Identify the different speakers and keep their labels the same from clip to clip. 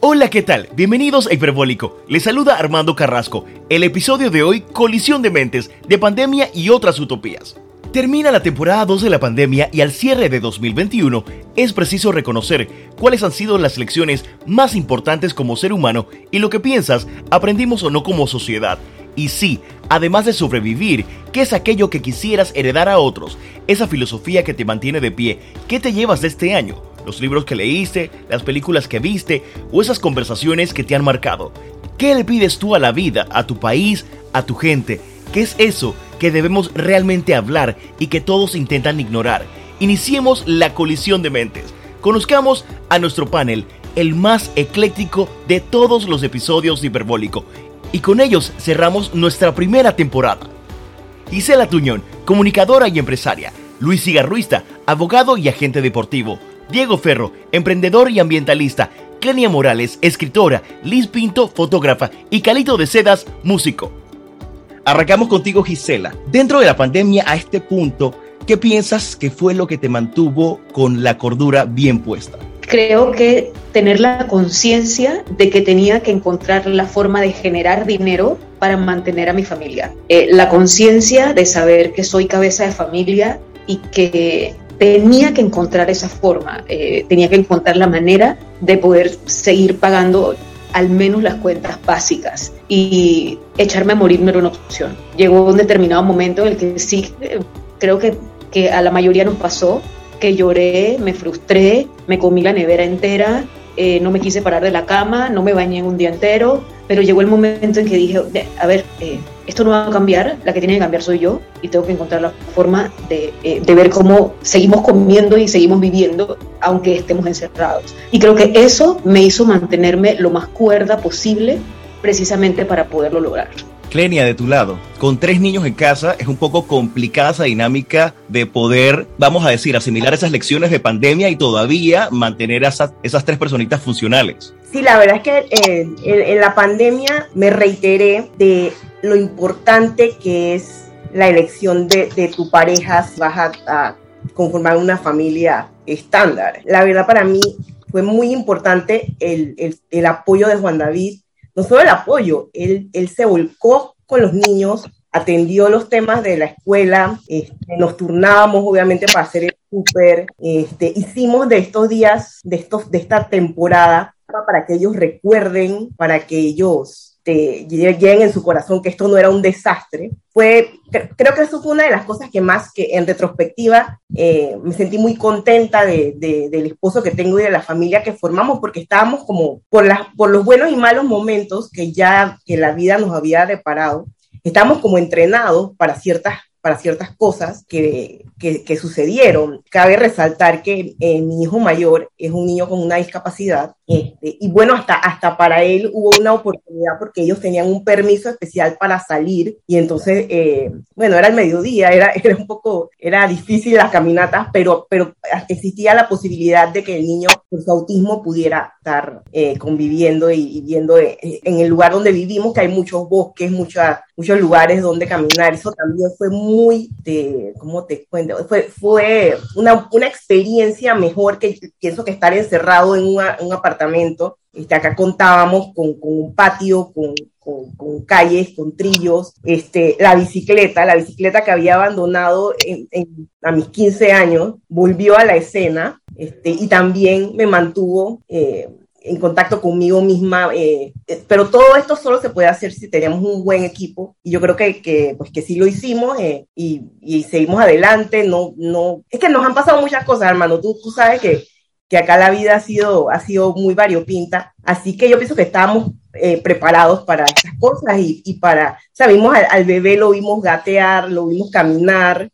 Speaker 1: Hola, ¿qué tal? Bienvenidos a Hiperbólico. Les saluda Armando Carrasco. El episodio de hoy, Colisión de Mentes, de Pandemia y otras utopías. Termina la temporada 2 de la pandemia y al cierre de 2021 es preciso reconocer cuáles han sido las lecciones más importantes como ser humano y lo que piensas aprendimos o no como sociedad. Y sí, además de sobrevivir, ¿qué es aquello que quisieras heredar a otros? Esa filosofía que te mantiene de pie, ¿qué te llevas de este año? Los libros que leíste, las películas que viste o esas conversaciones que te han marcado. ¿Qué le pides tú a la vida, a tu país, a tu gente? ¿Qué es eso que debemos realmente hablar y que todos intentan ignorar? Iniciemos la colisión de mentes. Conozcamos a nuestro panel, el más ecléctico de todos los episodios de Hiperbólico. Y con ellos cerramos nuestra primera temporada. Gisela Tuñón, comunicadora y empresaria. Luis Cigarruista, abogado y agente deportivo. Diego Ferro, emprendedor y ambientalista, Kenia Morales, escritora, Liz Pinto, fotógrafa y Calito de Sedas, músico. Arrancamos contigo, Gisela. Dentro de la pandemia a este punto, ¿qué piensas que fue lo que te mantuvo con la cordura bien puesta?
Speaker 2: Creo que tener la conciencia de que tenía que encontrar la forma de generar dinero para mantener a mi familia. Eh, la conciencia de saber que soy cabeza de familia y que tenía que encontrar esa forma, eh, tenía que encontrar la manera de poder seguir pagando al menos las cuentas básicas y echarme a morir no era una opción. Llegó un determinado momento en el que sí, creo que, que a la mayoría nos pasó, que lloré, me frustré, me comí la nevera entera, eh, no me quise parar de la cama, no me bañé un día entero, pero llegó el momento en que dije, a ver, eh, esto no va a cambiar, la que tiene que cambiar soy yo y tengo que encontrar la forma de, eh, de, ver cómo seguimos comiendo y seguimos viviendo aunque estemos encerrados. Y creo que eso me hizo mantenerme lo más cuerda posible precisamente para poderlo lograr.
Speaker 1: Clenia, de tu lado, con tres niños en casa es un poco complicada esa dinámica de poder, vamos a decir, asimilar esas lecciones de pandemia y todavía mantener a esas, esas tres personitas funcionales.
Speaker 3: Sí, la verdad es que eh, en, la pandemia me reiteré de lo importante que es la elección de, de tu pareja si vas a, conformar una familia estándar. La verdad para mí fue muy importante el, el, el apoyo de Juan David no solo el apoyo, él, él se volcó con los niños, atendió los temas de la escuela, este, nos turnábamos obviamente para hacer el súper, este, hicimos de estos días, de, estos, de esta temporada, para que ellos recuerden, para que ellos este, lleguen en su corazón que esto no era un desastre, fue, creo que eso fue una de las cosas que más, que en retrospectiva, eh, me sentí muy contenta de, del esposo que tengo y de la familia que formamos, porque estábamos como por, las, por los buenos y malos momentos que ya que la vida nos había deparado, estábamos como entrenados para ciertas para ciertas cosas que, que, sucedieron. Cabe resaltar que eh, mi hijo mayor es un niño con una discapacidad este, y bueno, hasta, hasta para él hubo una oportunidad porque ellos tenían un permiso especial para salir y entonces, eh, bueno, era el mediodía, era, era un poco, era difícil las caminatas, pero, pero existía la posibilidad de que el niño con su autismo pudiera estar eh, conviviendo y, viendo en el lugar donde vivimos, que hay muchos bosques, muchas muchos lugares donde caminar. Eso también fue muy, de, ¿cómo te cuento? Fue, fue una, una experiencia mejor que pienso que estar encerrado en un apartamento. Este, acá contábamos con, con un patio, con, con, calles, con trillos, este, la bicicleta, la bicicleta que había abandonado a mis 15 años, volvió a la escena este, y también me mantuvo eh, en contacto conmigo misma, eh, eh, pero todo esto solo se puede hacer si tenemos un buen equipo y yo creo que, que pues que sí lo hicimos eh, y, y, seguimos adelante, no, no, es que nos han pasado muchas cosas, hermano, tú, tú sabes que, que acá la vida ha sido, ha sido muy variopinta, así que yo pienso que estábamos preparados para estas cosas y, y para, o al, bebé, lo vimos gatear, lo vimos caminar,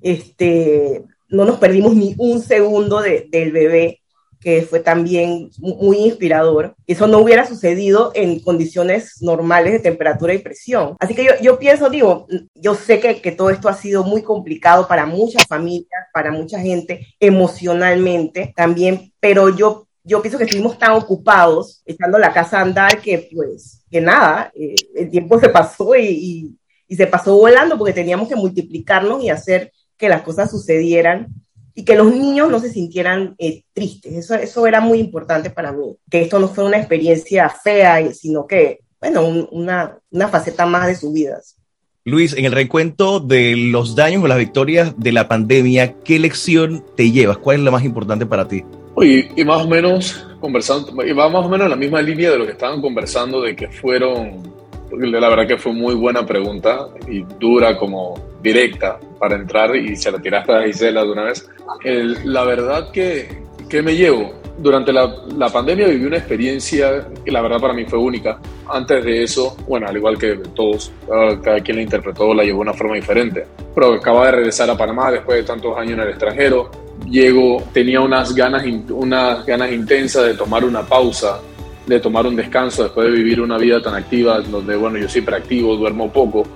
Speaker 3: este, no nos perdimos ni un segundo de, del bebé que fue también muy inspirador. Eso no hubiera sucedido en condiciones normales de temperatura y presión. Así que yo, yo pienso, digo, yo sé que, que, todo esto ha sido muy complicado para muchas familias, para mucha gente, emocionalmente también, pero yo, yo pienso que estuvimos tan ocupados echando la casa a andar que pues, que nada, eh, el tiempo se pasó y, y, y se pasó volando porque teníamos que multiplicarnos y hacer que las cosas sucedieran y que los niños no se sintieran eh, tristes. Eso, eso era muy importante para mí, que esto no fue una experiencia fea, sino que, bueno, una, una faceta más de sus vidas.
Speaker 1: Luis, en el recuento de los daños o las victorias de la pandemia, ¿qué lección te llevas? ¿Cuál es la más importante para ti?
Speaker 4: Oye, y más o menos conversando, y va más o menos en la misma línea de lo que estaban conversando, de que fueron, la verdad que fue muy buena pregunta y dura como directa para entrar y se la tiraste a Gisela de una vez. la verdad que, que me llevo, durante la, la, pandemia viví una experiencia que la verdad para mí fue única. Antes de eso, bueno, al igual que todos, cada quien la interpretó, la llevó de una forma diferente. Pero acaba de regresar a Panamá después de tantos años en el extranjero llego, tenía unas ganas, unas ganas intensas de tomar una pausa, de tomar un descanso después de vivir una vida tan activa, donde, bueno, yo siempre activo, duermo poco,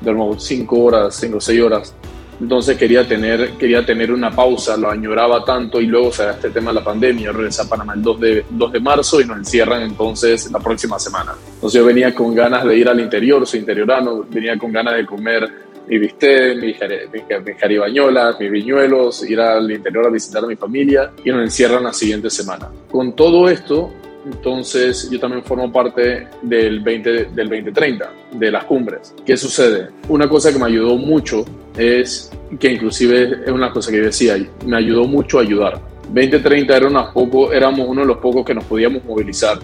Speaker 4: duermo cinco horas, cinco o seis horas. Entonces quería tener, quería tener una pausa, lo añoraba tanto y luego se da este tema de la pandemia. Regresé a Panamá el 2 de, 2 de marzo y nos encierran entonces la próxima semana. Entonces yo venía con ganas de ir al interior, soy interiorano, venía con ganas de comer mi bistec, mi, mi, jaribañolas, mis viñuelos, ir al interior a visitar a mi familia y nos encierran la siguiente semana. Con todo esto, entonces yo también formo parte del, 20, del 2030, de las cumbres. ¿Qué sucede? Una cosa que me ayudó mucho es, que inclusive es una cosa que decía, me ayudó mucho a ayudar. 2030 era unos poco, éramos uno de los pocos que nos podíamos movilizar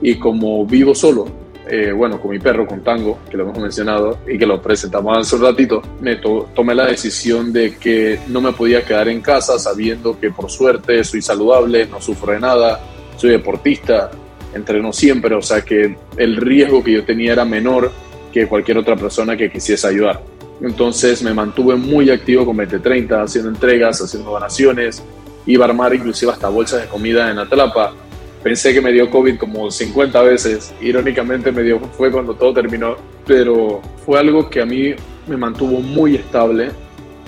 Speaker 4: y como vivo solo, eh, bueno, con mi perro, con Tango, que lo hemos mencionado y que lo presentamos hace un ratito, me tomé la decisión de que no me podía quedar en casa sabiendo que por suerte soy saludable, no sufro de nada, soy deportista, entreno siempre, o sea que el riesgo que yo tenía era menor que cualquier otra persona que quisiese ayudar. Entonces me mantuve muy activo con 2030, haciendo entregas, haciendo donaciones, iba a armar inclusive hasta bolsas de comida en Atlapa Pensé que me dio COVID como 50 veces. Irónicamente me dio, fue cuando todo terminó. Pero fue algo que a mí me mantuvo muy estable.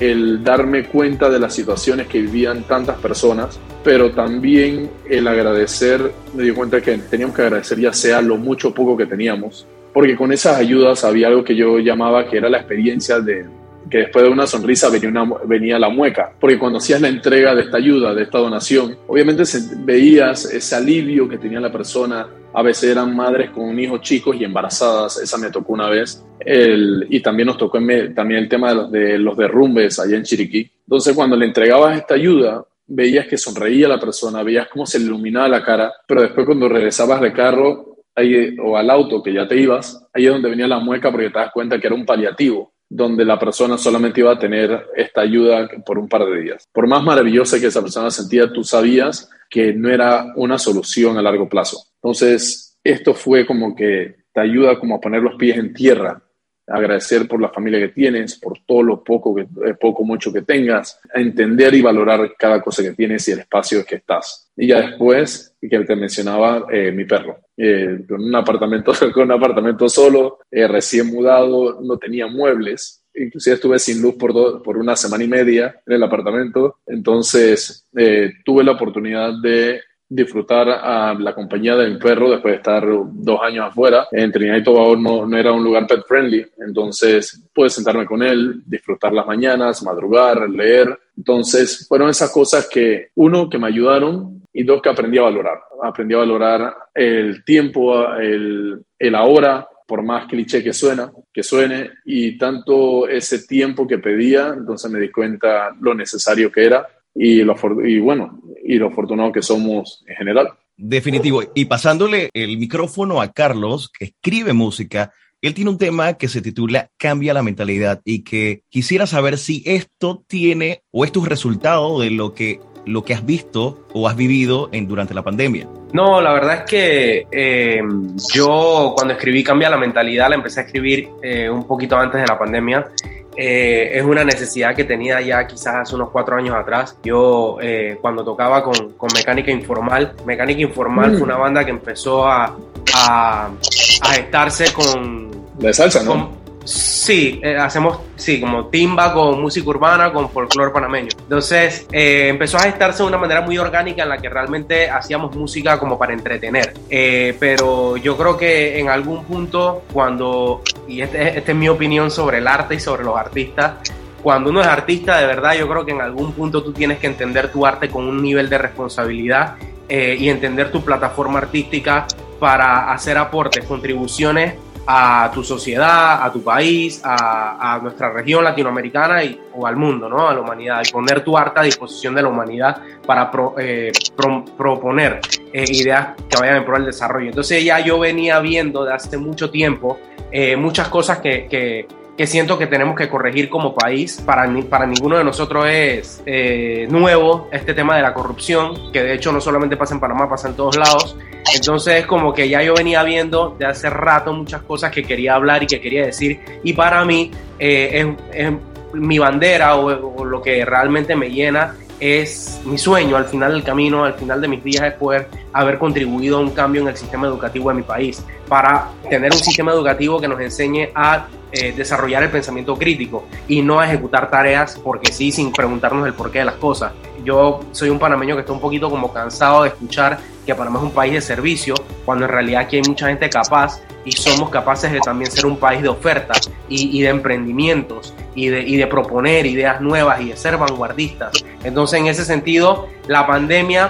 Speaker 4: El darme cuenta de las situaciones que vivían tantas personas. Pero también el agradecer, me di cuenta que teníamos que agradecer ya sea lo mucho o poco que teníamos. Porque con esas ayudas había algo que yo llamaba que era la experiencia de, que después de una sonrisa venía, una, la mueca, porque cuando hacías la entrega de esta ayuda, de esta donación, obviamente veías ese alivio que tenía la persona, a veces eran madres con hijos chicos y embarazadas, esa me tocó una vez, y también nos tocó también el tema de los, de los derrumbes allá en Chiriquí. Entonces cuando le entregabas esta ayuda, veías que sonreía la persona, veías cómo se iluminaba la cara, pero después cuando regresabas de carro o al auto que ya te ibas, ahí es donde venía la mueca porque te das cuenta que era un paliativo donde la persona solamente iba a tener esta ayuda por un par de días. Por más maravillosa que esa persona sentía, tú sabías que no era una solución a largo plazo. Entonces, esto fue como que te ayuda como a poner los pies en tierra agradecer por la familia que tienes, por todo lo poco, que, eh, poco mucho que tengas, a entender y valorar cada cosa que tienes y el espacio que estás. Y ya después, que te mencionaba, eh, mi perro, eh, con un apartamento, con un apartamento solo, recién mudado, no tenía muebles, inclusive estuve sin luz por, por una semana y media en el apartamento, entonces tuve la oportunidad de disfrutar a la compañía del perro después de estar dos años afuera. En Trinidad y Tobago no, no, era un lugar pet friendly, entonces pude sentarme con él, disfrutar las mañanas, madrugar, leer. Entonces fueron esas cosas que, uno, que me ayudaron y dos, que aprendí a valorar. Aprendí a valorar el tiempo, el, el ahora, por más cliché que suena, que suene, y tanto ese tiempo que pedía, entonces me di cuenta lo necesario que era y, lo, y bueno, y lo afortunado que somos en general.
Speaker 1: Definitivo. Y pasándole el micrófono a Carlos, que escribe música, él tiene un tema que se titula Cambia la mentalidad y que quisiera saber si esto tiene o es tu resultado de lo que, lo que has visto o has vivido en, durante la pandemia.
Speaker 5: No, la verdad es que eh, yo cuando escribí Cambia la mentalidad la empecé a escribir eh, un poquito antes de la pandemia eh, es una necesidad que tenía ya quizás hace unos cuatro años atrás. Yo eh, cuando tocaba con, con, Mecánica Informal, Mecánica Informal fue una mm. banda que empezó a, a, a gestarse con...
Speaker 4: De salsa, ¿no?
Speaker 5: Sí, eh, hacemos, sí, como timba con música urbana, con folclore panameño. Entonces, eh, empezó a gestarse de una manera muy orgánica en la que realmente hacíamos música como para entretener. Eh, pero yo creo que en algún punto, cuando, y esta este es mi opinión sobre el arte y sobre los artistas, cuando uno es artista, de verdad, yo creo que en algún punto tú tienes que entender tu arte con un nivel de responsabilidad y entender tu plataforma artística para hacer aportes, contribuciones a tu sociedad, a tu país, a, nuestra región latinoamericana y, o al mundo, ¿no? a la humanidad, y poner tu arte a disposición de la humanidad para eh, proponer eh, ideas que vayan en pro del desarrollo. Entonces ya yo venía viendo de hace mucho tiempo muchas cosas que, que siento que tenemos que corregir como país. Para, para ninguno de nosotros es eh, nuevo este tema de la corrupción, que de hecho no solamente pasa en Panamá, pasa en todos lados. Entonces, como que ya yo venía viendo de hace rato muchas cosas que quería hablar y que quería decir. Y para mí, eh, es, mi bandera o, lo que realmente me llena es mi sueño al final del camino, al final de mis días, es poder haber contribuido a un cambio en el sistema educativo de mi país, para tener un sistema educativo que nos enseñe a eh, desarrollar el pensamiento crítico y no a ejecutar tareas porque sí, sin preguntarnos el porqué de las cosas. Yo soy un panameño que está un poquito como cansado de escuchar que Panamá es un país de servicio, cuando en realidad aquí hay mucha gente capaz y somos capaces de también ser un país de ofertas y, de emprendimientos y de, y de proponer ideas nuevas y de ser vanguardistas. Entonces, en ese sentido, la pandemia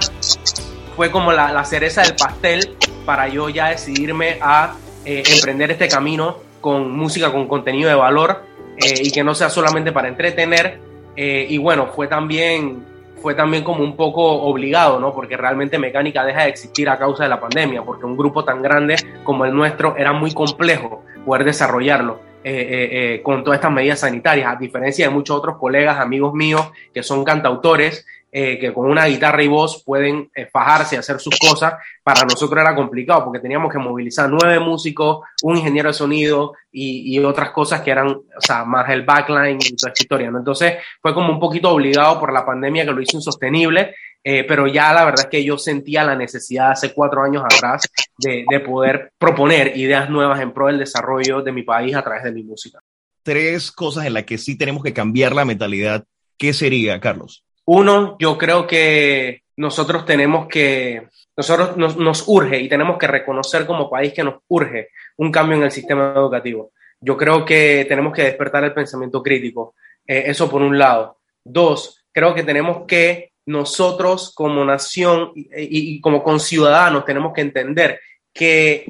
Speaker 5: fue como la, cereza del pastel para yo ya decidirme a eh, emprender este camino con música con contenido de valor eh, y que no sea solamente para entretener. Eh, y bueno, fue también, fue también como un poco obligado, ¿no? Porque realmente Mecánica deja de existir a causa de la pandemia, porque un grupo tan grande como el nuestro era muy complejo poder desarrollarlo. Eh, con todas estas medidas sanitarias, a diferencia de muchos otros colegas, amigos míos que son cantautores eh, que con una guitarra y voz pueden eh, fajarse y hacer sus cosas, para nosotros era complicado porque teníamos que movilizar nueve músicos, un ingeniero de sonido y, otras cosas que eran, o sea, más el backline y toda esta historia, ¿no? Entonces fue como un poquito obligado por la pandemia que lo hizo insostenible, eh, pero ya la verdad es que yo sentía la necesidad hace cuatro años atrás de, de poder proponer ideas nuevas en pro del desarrollo de mi país a través de mi música.
Speaker 1: Tres cosas en las que sí tenemos que cambiar la mentalidad. ¿Qué sería, Carlos?
Speaker 5: Uno, yo creo que nosotros tenemos que, nosotros nos, urge y tenemos que reconocer como país que nos urge un cambio en el sistema educativo. Yo creo que tenemos que despertar el pensamiento crítico. Eh, eso por un lado. Dos, creo que tenemos que nosotros como nación y, y como conciudadanos tenemos que entender que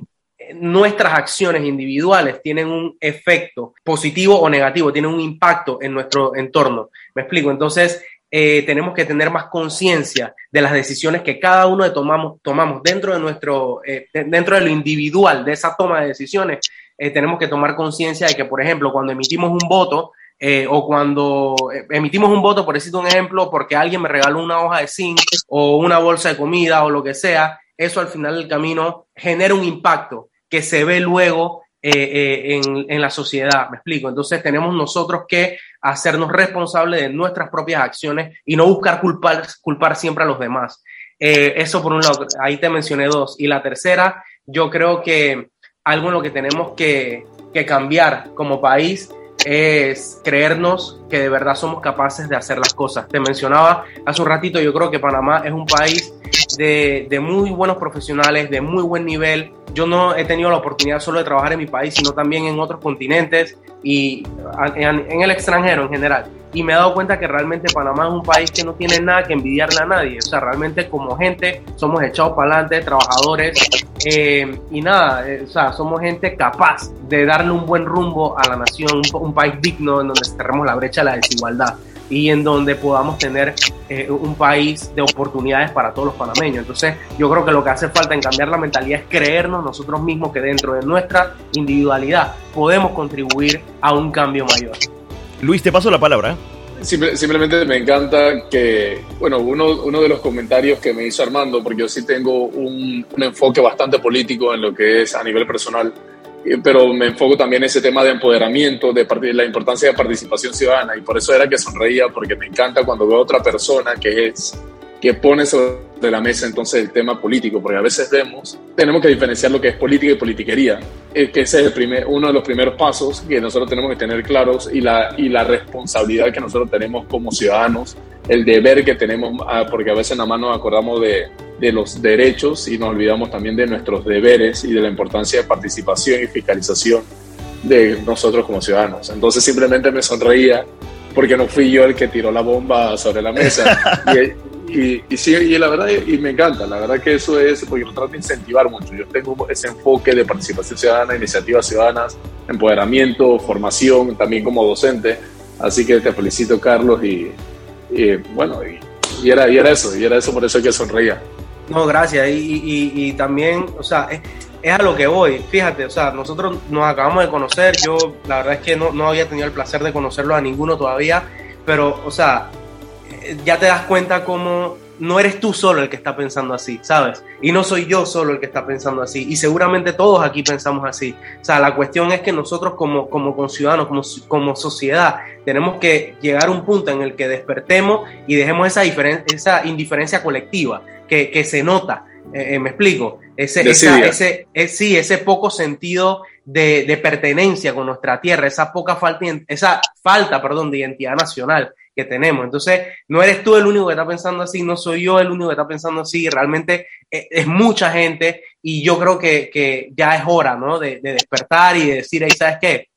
Speaker 5: nuestras acciones individuales tienen un efecto positivo o negativo, tienen un impacto en nuestro entorno. Me explico. Entonces, eh, tenemos que tener más conciencia de las decisiones que cada uno de tomamos, tomamos dentro de nuestro, eh, dentro de lo individual, de esa toma de decisiones. Eh, tenemos que tomar conciencia de que, por ejemplo, cuando emitimos un voto, o cuando emitimos un voto, por decirte un ejemplo, porque alguien me regaló una hoja de zinc o una bolsa de comida o lo que sea, eso al final del camino genera un impacto que se ve luego en, en, la sociedad, me explico. Entonces tenemos nosotros que hacernos responsables de nuestras propias acciones y no buscar culpar, culpar siempre a los demás. Eh, eso por un lado, ahí te mencioné dos. Y la tercera, yo creo que algo en lo que tenemos que, que cambiar como país es creernos que de verdad somos capaces de hacer las cosas. Te mencionaba hace un ratito, yo creo que Panamá es un país de, de, muy buenos profesionales, de muy buen nivel. Yo no he tenido la oportunidad solo de trabajar en mi país, sino también en otros continentes y en, el extranjero en general. Y me he dado cuenta que realmente Panamá es un país que no tiene nada que envidiarle a nadie. O sea, realmente como gente somos echados para adelante, trabajadores eh, y nada, eh, o sea, somos gente capaz de darle un buen rumbo a la nación, un, un país digno en donde cerremos la brecha de la desigualdad y en donde podamos tener eh, un país de oportunidades para todos los panameños. Entonces, yo creo que lo que hace falta en cambiar la mentalidad es creernos nosotros mismos que dentro de nuestra individualidad podemos contribuir a un cambio mayor.
Speaker 1: Luis, te paso la palabra.
Speaker 4: simplemente me encanta que, bueno, uno, uno de los comentarios que me hizo Armando, porque yo sí tengo un, un enfoque bastante político en lo que es a nivel personal, eh, pero me enfoco también en ese tema de empoderamiento, de la importancia de participación ciudadana. Y por eso era que sonreía porque me encanta cuando veo a otra persona que es que pone sobre la mesa entonces el tema político, porque a veces vemos, tenemos que diferenciar lo que es política y politiquería, es que ese es el primer, uno de los primeros pasos que nosotros tenemos que tener claros y la, y la responsabilidad que nosotros tenemos como ciudadanos, el deber que tenemos, ah, porque a veces nada más nos acordamos de, de los derechos y nos olvidamos también de nuestros deberes y de la importancia de participación y fiscalización de nosotros como ciudadanos. Entonces simplemente me sonreía porque no fui yo el que tiró la bomba sobre la mesa. y, y, sí, y la verdad, y me encanta, la verdad que eso es, porque lo trato de incentivar mucho. Yo tengo ese enfoque de participación ciudadana, iniciativas ciudadanas, empoderamiento, formación, también como docente. Así que te felicito, Carlos, y, bueno, y, era, y era eso, y era eso por eso que sonreía.
Speaker 5: No, gracias. Y, y, también, o sea, es, es, a lo que voy. Fíjate, o sea, nosotros nos acabamos de conocer. Yo, la verdad es que no, no había tenido el placer de conocerlo a ninguno todavía. Pero, o sea, ya te das cuenta cómo no eres tú solo el que está pensando así, ¿sabes? Y no soy yo solo el que está pensando así. Y seguramente todos aquí pensamos así. O sea, la cuestión es que nosotros como, como conciudadanos, como, como sociedad, tenemos que llegar a un punto en el que despertemos y dejemos esa, esa indiferencia colectiva que, que se nota. Eh, eh, me explico. Ese, ese, sí, ese poco sentido de, de, pertenencia con nuestra tierra, esa poca falta, esa falta, perdón, de identidad nacional que tenemos. Entonces, no eres tú el único que está pensando así, no soy yo el único que está pensando así, realmente es, es mucha gente y yo creo que, que ya es hora, ¿no? De, de, despertar y de decir, ahí, ¿sabes qué?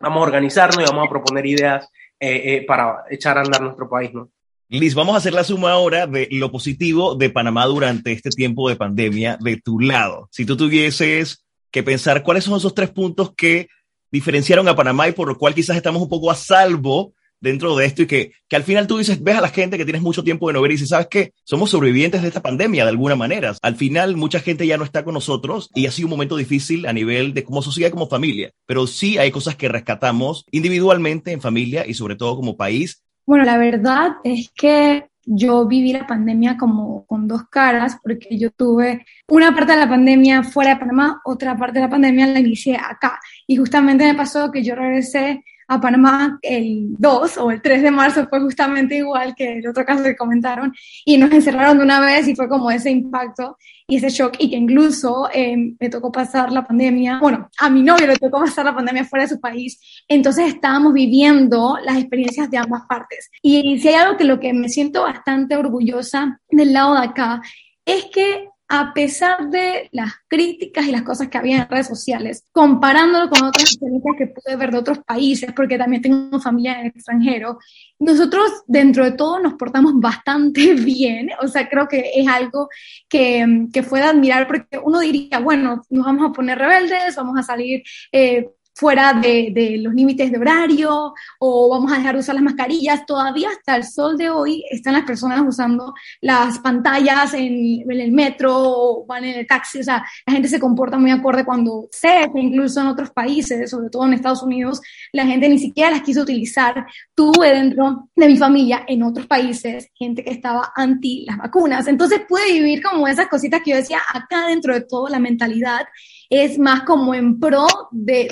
Speaker 5: Vamos a organizarnos y vamos a proponer ideas eh, eh, para echar a andar nuestro país, ¿no?
Speaker 1: Liz, vamos a hacer la suma ahora de lo positivo de Panamá durante este tiempo de pandemia de tu lado. Si tú tuvieses que pensar cuáles son esos tres puntos que diferenciaron a Panamá y por lo cual quizás estamos un poco a salvo dentro de esto y que, que al final tú dices, ves a la gente que tienes mucho tiempo de no ver y dices, ¿sabes qué? Somos sobrevivientes de esta pandemia de alguna manera. Al final mucha gente ya no está con nosotros y ha sido un momento difícil a nivel de como sociedad como familia, pero sí hay cosas que rescatamos individualmente en familia y sobre todo como país.
Speaker 6: Bueno, la verdad es que yo viví la pandemia como con dos caras, porque yo tuve una parte de la pandemia fuera de Panamá, otra parte de la pandemia la inicié acá. Y justamente me pasó que yo regresé a Panamá el 2 o el 3 de marzo fue justamente igual que el otro caso que comentaron y nos encerraron de una vez y fue como ese impacto y ese shock y que incluso eh, me tocó pasar la pandemia, bueno, a mi novio le tocó pasar la pandemia fuera de su país, entonces estábamos viviendo las experiencias de ambas partes. Y si hay algo que lo que me siento bastante orgullosa del lado de acá es que a pesar de las críticas y las cosas que había en redes sociales, comparándolo con otras experiencias que pude ver de otros países, porque también tengo familia en el extranjero, nosotros dentro de todo nos portamos bastante bien, o sea, creo que es algo que, que fue de admirar, porque uno diría, bueno, nos vamos a poner rebeldes, vamos a salir... Eh, fuera de, de, los límites de horario o vamos a dejar de usar las mascarillas. Todavía hasta el sol de hoy están las personas usando las pantallas en, en, el metro o van en el taxi. O sea, la gente se comporta muy acorde cuando que incluso en otros países, sobre todo en Estados Unidos, la gente ni siquiera las quiso utilizar. Tuve dentro de mi familia en otros países gente que estaba anti las vacunas. Entonces pude vivir como esas cositas que yo decía acá dentro de todo, la mentalidad es más como en pro de,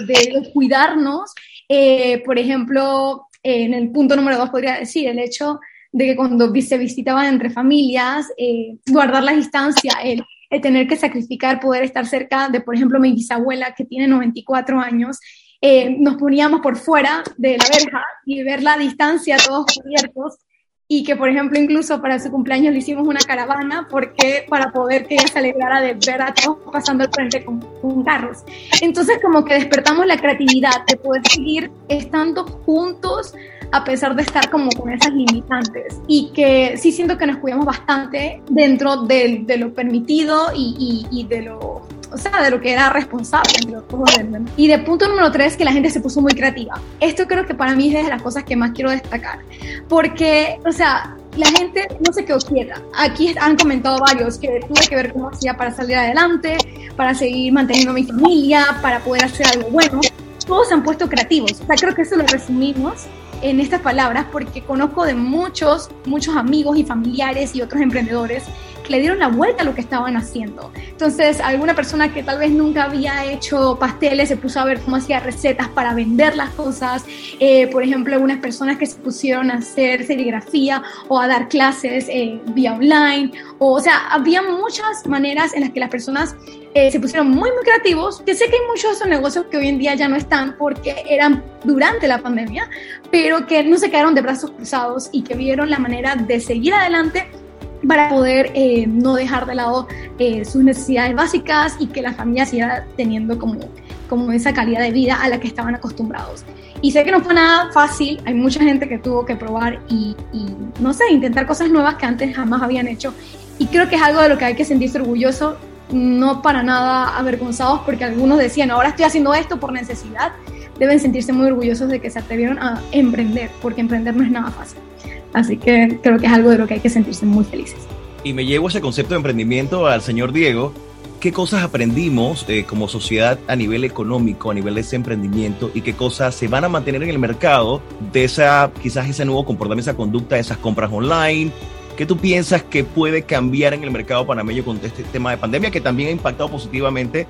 Speaker 6: cuidarnos. Eh, por ejemplo, en el punto número dos podría decir el hecho de que cuando se visitaban entre familias, eh, guardar la distancia, el, el, tener que sacrificar poder estar cerca de, por ejemplo, mi bisabuela que tiene 94 años, eh, nos poníamos por fuera de la verja y ver la distancia todos cubiertos y que, por ejemplo, incluso para su cumpleaños le hicimos una caravana porque para poder que ella se alegrara de ver a todos pasando al frente con, con, carros. Entonces, como que despertamos la creatividad de poder seguir estando juntos a pesar de estar como con esas limitantes y que sí siento que nos cuidamos bastante dentro de, de lo permitido y, y, y de lo o sea, de lo que era responsable. Y de punto número tres, que la gente se puso muy creativa. Esto creo que para mí es de las cosas que más quiero destacar, porque, o sea, la gente no se quedó quieta. Aquí han comentado varios que tuve que ver cómo hacía para salir adelante, para seguir manteniendo a mi familia, para poder hacer algo bueno. Todos se han puesto creativos. O sea, creo que eso lo resumimos en estas palabras porque conozco de muchos, muchos amigos y familiares y otros emprendedores le dieron la vuelta a lo que estaban haciendo. Entonces, alguna persona que tal vez nunca había hecho pasteles se puso a ver cómo hacía recetas para vender las cosas. Eh, por ejemplo, algunas personas que se pusieron a hacer serigrafía o a dar clases eh, vía online. O, sea, había muchas maneras en las que las personas eh, se pusieron muy, muy creativos. Que sé que hay muchos de esos negocios que hoy en día ya no están porque eran durante la pandemia, pero que no se quedaron de brazos cruzados y que vieron la manera de seguir adelante para poder eh, no dejar de lado eh, sus necesidades básicas y que la familia siga teniendo como como esa calidad de vida a la que estaban acostumbrados. Y sé que no fue nada fácil, hay mucha gente que tuvo que probar y, no sé, intentar cosas nuevas que antes jamás habían hecho. Y creo que es algo de lo que hay que sentirse orgulloso, no para nada avergonzados, porque algunos decían, ahora estoy haciendo esto por necesidad. Deben sentirse muy orgullosos de que se atrevieron a emprender, porque emprender no es nada fácil. Así que creo que es algo de lo que hay que sentirse muy felices.
Speaker 1: Y me llevo ese concepto de emprendimiento al señor Diego, qué cosas aprendimos eh, como sociedad a nivel económico, a nivel de ese emprendimiento y qué cosas se van a mantener en el mercado de esa, quizás ese nuevo comportamiento, esa conducta, esas compras online. ¿Qué tú piensas que puede cambiar en el mercado panameño con este tema de pandemia que también ha impactado positivamente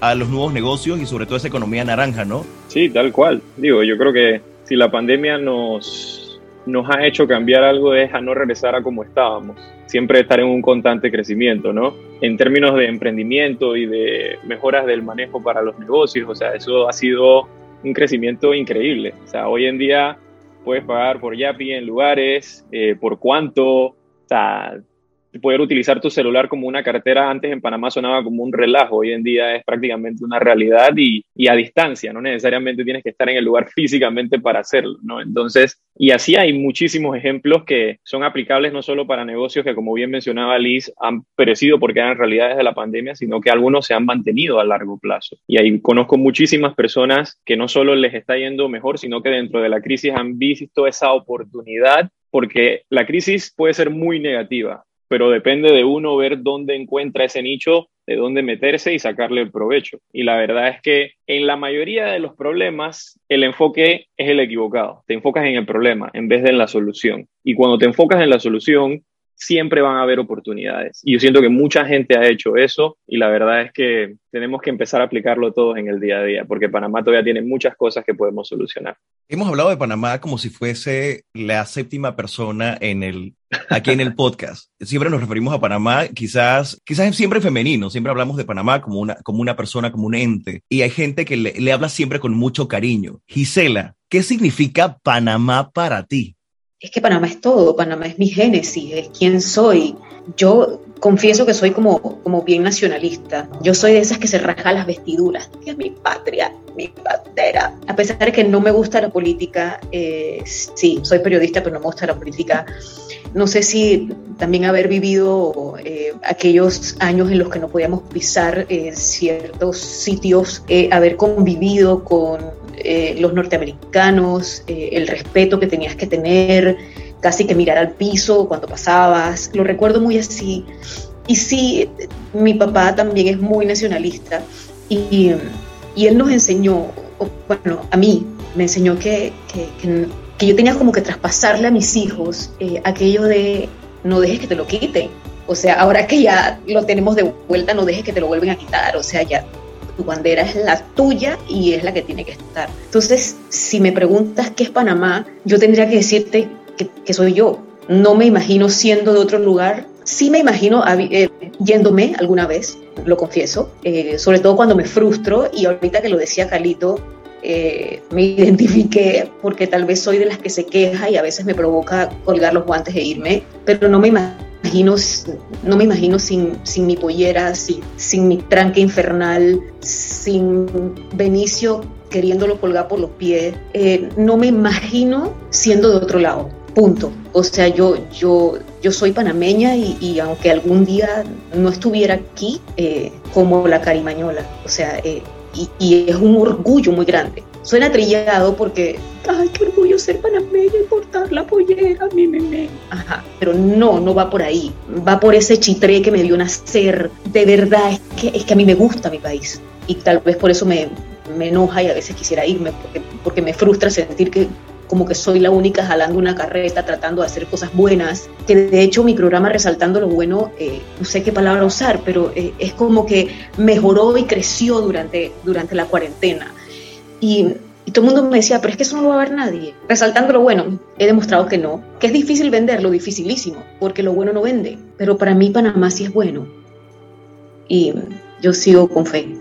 Speaker 1: a los nuevos negocios y sobre todo esa economía naranja, ¿no?
Speaker 7: Sí, tal cual. Digo, yo creo que si la pandemia nos nos ha hecho cambiar algo es a no regresar a como estábamos, siempre estar en un constante crecimiento, ¿no? En términos de emprendimiento y de mejoras del manejo para los negocios, o sea, eso ha sido un crecimiento increíble. O sea, hoy en día puedes pagar por Yapi en lugares, eh, por cuánto, o sea, poder utilizar tu celular como una cartera antes en Panamá sonaba como un relajo, hoy en día es prácticamente una realidad y, y, a distancia, no necesariamente tienes que estar en el lugar físicamente para hacerlo, ¿no? Entonces, y así hay muchísimos ejemplos que son aplicables no solo para negocios que, como bien mencionaba Liz, han perecido porque eran realidades de la pandemia, sino que algunos se han mantenido a largo plazo. Y ahí conozco muchísimas personas que no solo les está yendo mejor, sino que dentro de la crisis han visto esa oportunidad porque la crisis puede ser muy negativa, pero depende de uno ver dónde encuentra ese nicho, de dónde meterse y sacarle el provecho. Y la verdad es que en la mayoría de los problemas el enfoque es el equivocado. Te enfocas en el problema en vez de en la solución. Y cuando te enfocas en la solución, siempre van a haber oportunidades. Y yo siento que mucha gente ha hecho eso y la verdad es que tenemos que empezar a aplicarlo todos en el día a día, porque Panamá todavía tiene muchas cosas que podemos solucionar.
Speaker 1: Hemos hablado de Panamá como si fuese la séptima persona en el, aquí en el podcast. Siempre nos referimos a Panamá, quizás, quizás siempre femenino, siempre hablamos de Panamá como una, como una persona, como un ente. Y hay gente que le, le habla siempre con mucho cariño. Gisela, ¿qué significa Panamá para ti?
Speaker 2: Es que Panamá es todo, Panamá es mi génesis, es quién soy. Yo confieso que soy como, como bien nacionalista. Yo soy de esas que se raja las vestiduras. Es mi patria, mi bandera. A pesar de que no me gusta la política, eh, sí, soy periodista, pero no me gusta la política. No sé si también haber vivido eh, aquellos años en los que no podíamos pisar eh, ciertos sitios, haber convivido con eh, los norteamericanos, eh, el respeto que tenías que tener, casi que mirar al piso cuando pasabas. Lo recuerdo muy así. Y sí, mi papá también es muy nacionalista y, y él nos enseñó, bueno, a mí me enseñó que, que, que, yo tenía como que traspasarle a mis hijos eh, aquello de no dejes que te lo quiten. O sea, ahora que ya lo tenemos de vuelta, no dejes que te lo vuelvan a quitar. O sea, ya tu bandera es la tuya y es la que tiene que estar. Entonces, si me preguntas qué es Panamá, yo tendría que decirte que, soy yo. No me imagino siendo de otro lugar. Sí me imagino eh, yéndome alguna vez, lo confieso, eh, sobre todo cuando me frustro y ahorita que lo decía Calito, eh, me identifiqué porque tal vez soy de las que se queja y a veces me provoca colgar los guantes e irme, pero no me imagino imagino, no me imagino sin, sin mi pollera, sin, sin mi tranque infernal, sin Benicio queriéndolo colgar por los pies. Eh, no me imagino siendo de otro lado. Punto. O sea, yo, yo, yo soy panameña y, aunque algún día no estuviera aquí, eh, como la carimañola. O sea, eh, y, y, es un orgullo muy grande. Suena trillado porque, ay, qué orgullo ser panameña y portar la pollera, mi meme. Ajá, pero no, no va por ahí. Va por ese chitré que me vio nacer. De verdad, es que, es que a mí me gusta mi país. Y tal vez por eso me, me enoja y a veces quisiera irme, porque, porque me frustra sentir que como que soy la única jalando una carreta, tratando de hacer cosas buenas, que de hecho mi programa Resaltando lo Bueno, eh, no sé qué palabra usar, pero eh, es como que mejoró y creció durante, durante la cuarentena. Y, todo el mundo me decía, pero es que eso no lo va a ver nadie. Resaltando lo bueno, he demostrado que no, que es difícil venderlo, dificilísimo, porque lo bueno no vende. Pero para mí Panamá sí es bueno. Y yo sigo con fe.